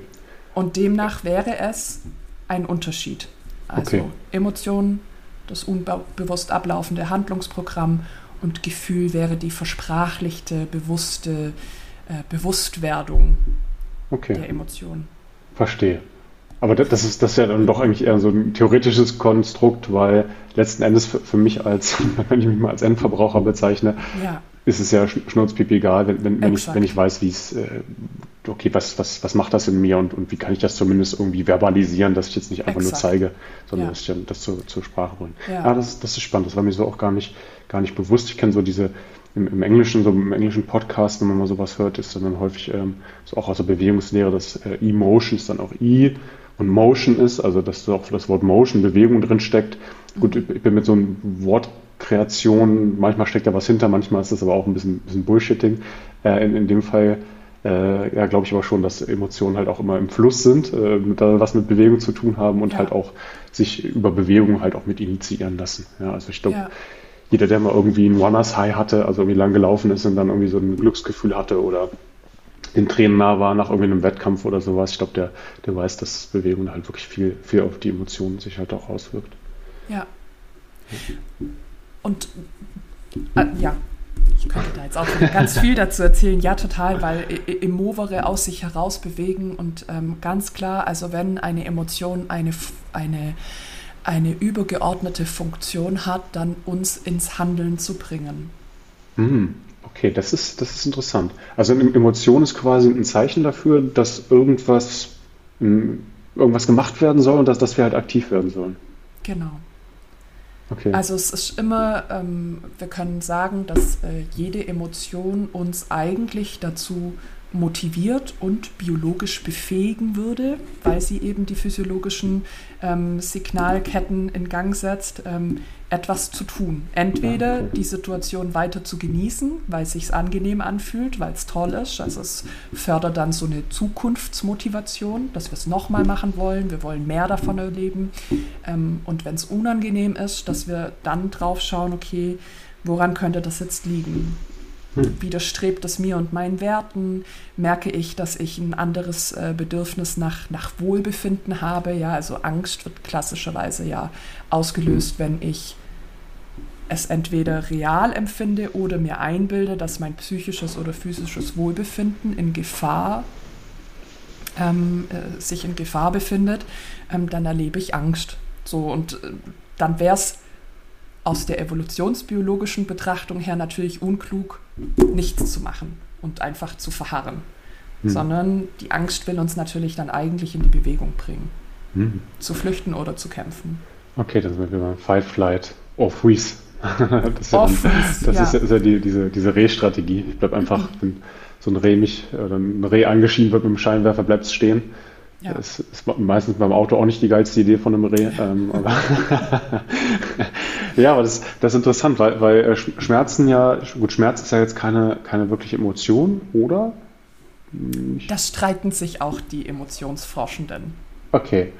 Und demnach wäre es ein Unterschied. Also okay. Emotion, das unbewusst ablaufende Handlungsprogramm und Gefühl wäre die versprachlichte, bewusste äh, Bewusstwerdung okay. der Emotion. Verstehe. Aber das ist, das ist ja dann doch eigentlich eher so ein theoretisches Konstrukt, weil letzten Endes für, für mich als, wenn ich mich mal als Endverbraucher bezeichne, ja. ist es ja schnurzpipi egal, wenn, wenn, wenn, ich, wenn ich weiß, wie es, äh, okay, was, was, was macht das in mir und, und wie kann ich das zumindest irgendwie verbalisieren, dass ich jetzt nicht einfach Exakt. nur zeige, sondern ja. dass ich das zur, zur Sprache bringe. Ja, ja das, das ist spannend, das war mir so auch gar nicht, gar nicht bewusst. Ich kenne so diese, im, im, Englischen, so im englischen Podcast, wenn man mal sowas hört, ist dann, häufig ähm, so auch aus der Bewegungslehre, dass äh, Emotions dann auch I und Motion ist, also dass da auch das Wort Motion, Bewegung drin steckt. Gut, ich bin mit so einem Wortkreation, manchmal steckt da was hinter, manchmal ist das aber auch ein bisschen, bisschen Bullshitting. Äh, in, in dem Fall äh, ja, glaube ich aber schon, dass Emotionen halt auch immer im Fluss sind, äh, mit, was mit Bewegung zu tun haben und ja. halt auch sich über Bewegung halt auch mit initiieren lassen. Ja, also ich glaube, ja. jeder, der mal irgendwie ein Runners High hatte, also irgendwie lang gelaufen ist und dann irgendwie so ein Glücksgefühl hatte oder den Tränen nah war nach irgendwie einem Wettkampf oder sowas, ich glaube, der, der weiß, dass Bewegung halt wirklich viel, viel auf die Emotionen sich halt auch auswirkt. Ja. Und äh, ja, ich könnte da jetzt auch ganz viel dazu erzählen. Ja, total, weil im Movere aus sich heraus bewegen und ähm, ganz klar, also wenn eine Emotion eine, eine, eine übergeordnete Funktion hat, dann uns ins Handeln zu bringen. Mhm. Okay, das ist, das ist interessant. Also eine Emotion ist quasi ein Zeichen dafür, dass irgendwas, irgendwas gemacht werden soll und dass, dass wir halt aktiv werden sollen. Genau. Okay. Also es ist immer, ähm, wir können sagen, dass äh, jede Emotion uns eigentlich dazu motiviert und biologisch befähigen würde, weil sie eben die physiologischen ähm, Signalketten in Gang setzt, ähm, etwas zu tun. Entweder die Situation weiter zu genießen, weil es sich angenehm anfühlt, weil es toll ist. Also es fördert dann so eine Zukunftsmotivation, dass wir es nochmal machen wollen. Wir wollen mehr davon erleben. Ähm, und wenn es unangenehm ist, dass wir dann drauf schauen, okay, woran könnte das jetzt liegen? Hm. Widerstrebt es mir und meinen Werten? Merke ich, dass ich ein anderes äh, Bedürfnis nach, nach Wohlbefinden habe? Ja, also Angst wird klassischerweise ja ausgelöst, wenn ich es entweder real empfinde oder mir einbilde, dass mein psychisches oder physisches Wohlbefinden in Gefahr ähm, äh, sich in Gefahr befindet, ähm, dann erlebe ich Angst. So und äh, dann wäre es aus der evolutionsbiologischen Betrachtung her natürlich unklug, nichts zu machen und einfach zu verharren. Hm. Sondern die Angst will uns natürlich dann eigentlich in die Bewegung bringen. Hm. Zu flüchten oder zu kämpfen. Okay, dann sind wir beim Fight, Flight or Freeze. das ist ja, dann, das ja. Ist ist ja die, diese, diese Reh-Strategie. Ich bleibe einfach, wenn so ein Reh mich oder ein Reh angeschieden wird mit dem Scheinwerfer, bleibt es stehen. Ja. Das ist meistens beim Auto auch nicht die geilste Idee von einem Reh. Ähm, aber ja, aber das, das ist interessant, weil, weil äh, Schmerzen ja, gut, Schmerz ist ja jetzt keine, keine wirkliche Emotion, oder? Das streiten sich auch die Emotionsforschenden. Okay.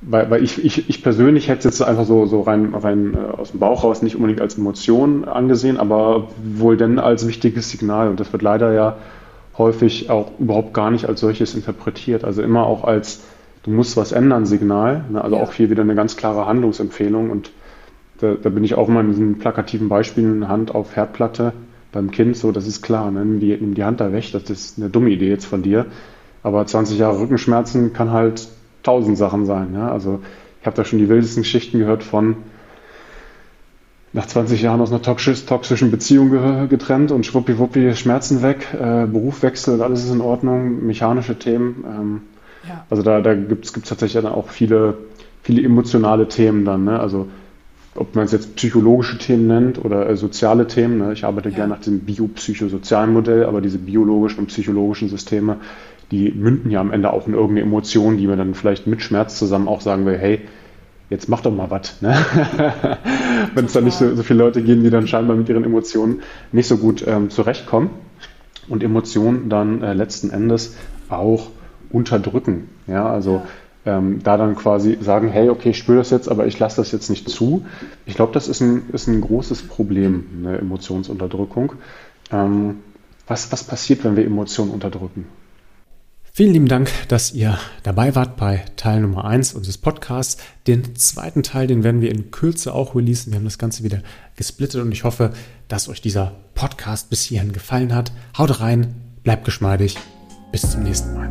Weil, weil ich, ich, ich persönlich hätte es jetzt einfach so, so rein, rein äh, aus dem Bauch raus nicht unbedingt als Emotion angesehen, aber wohl denn als wichtiges Signal. Und das wird leider ja häufig auch überhaupt gar nicht als solches interpretiert. Also immer auch als du musst was ändern Signal. Ne? Also ja. auch hier wieder eine ganz klare Handlungsempfehlung. Und da, da, bin ich auch immer in diesen plakativen Beispielen Hand auf Herdplatte beim Kind so, das ist klar, ne? nimm, die, nimm die Hand da weg, das ist eine dumme Idee jetzt von dir. Aber 20 Jahre Rückenschmerzen kann halt tausend Sachen sein. Ja? Also ich habe da schon die wildesten Geschichten gehört von nach 20 Jahren aus einer toxischen Beziehung getrennt und schwuppiwuppi Schmerzen weg, äh, Berufwechsel, alles ist in Ordnung, mechanische Themen. Ähm, ja. Also da, da gibt es tatsächlich dann auch viele, viele emotionale Themen dann. Ne? Also ob man es jetzt psychologische Themen nennt oder äh, soziale Themen. Ne? Ich arbeite ja. gerne nach dem biopsychosozialen Modell, aber diese biologischen und psychologischen Systeme, die münden ja am Ende auch in irgendeine Emotion, die wir dann vielleicht mit Schmerz zusammen auch sagen will, hey, jetzt mach doch mal was. Ne? Wenn es dann nicht so, so, viele Leute gehen, die dann scheinbar mit ihren Emotionen nicht so gut ähm, zurechtkommen und Emotionen dann äh, letzten Endes auch unterdrücken. Ja, also ja. Ähm, da dann quasi sagen, hey, okay, ich spüre das jetzt, aber ich lasse das jetzt nicht zu. Ich glaube, das ist ein, ist ein großes Problem, eine Emotionsunterdrückung. Ähm, was, was passiert, wenn wir Emotionen unterdrücken? Vielen lieben Dank, dass ihr dabei wart bei Teil Nummer 1 unseres Podcasts. Den zweiten Teil, den werden wir in Kürze auch releasen. Wir haben das Ganze wieder gesplittet und ich hoffe, dass euch dieser Podcast bis hierhin gefallen hat. Haut rein, bleibt geschmeidig. Bis zum nächsten Mal.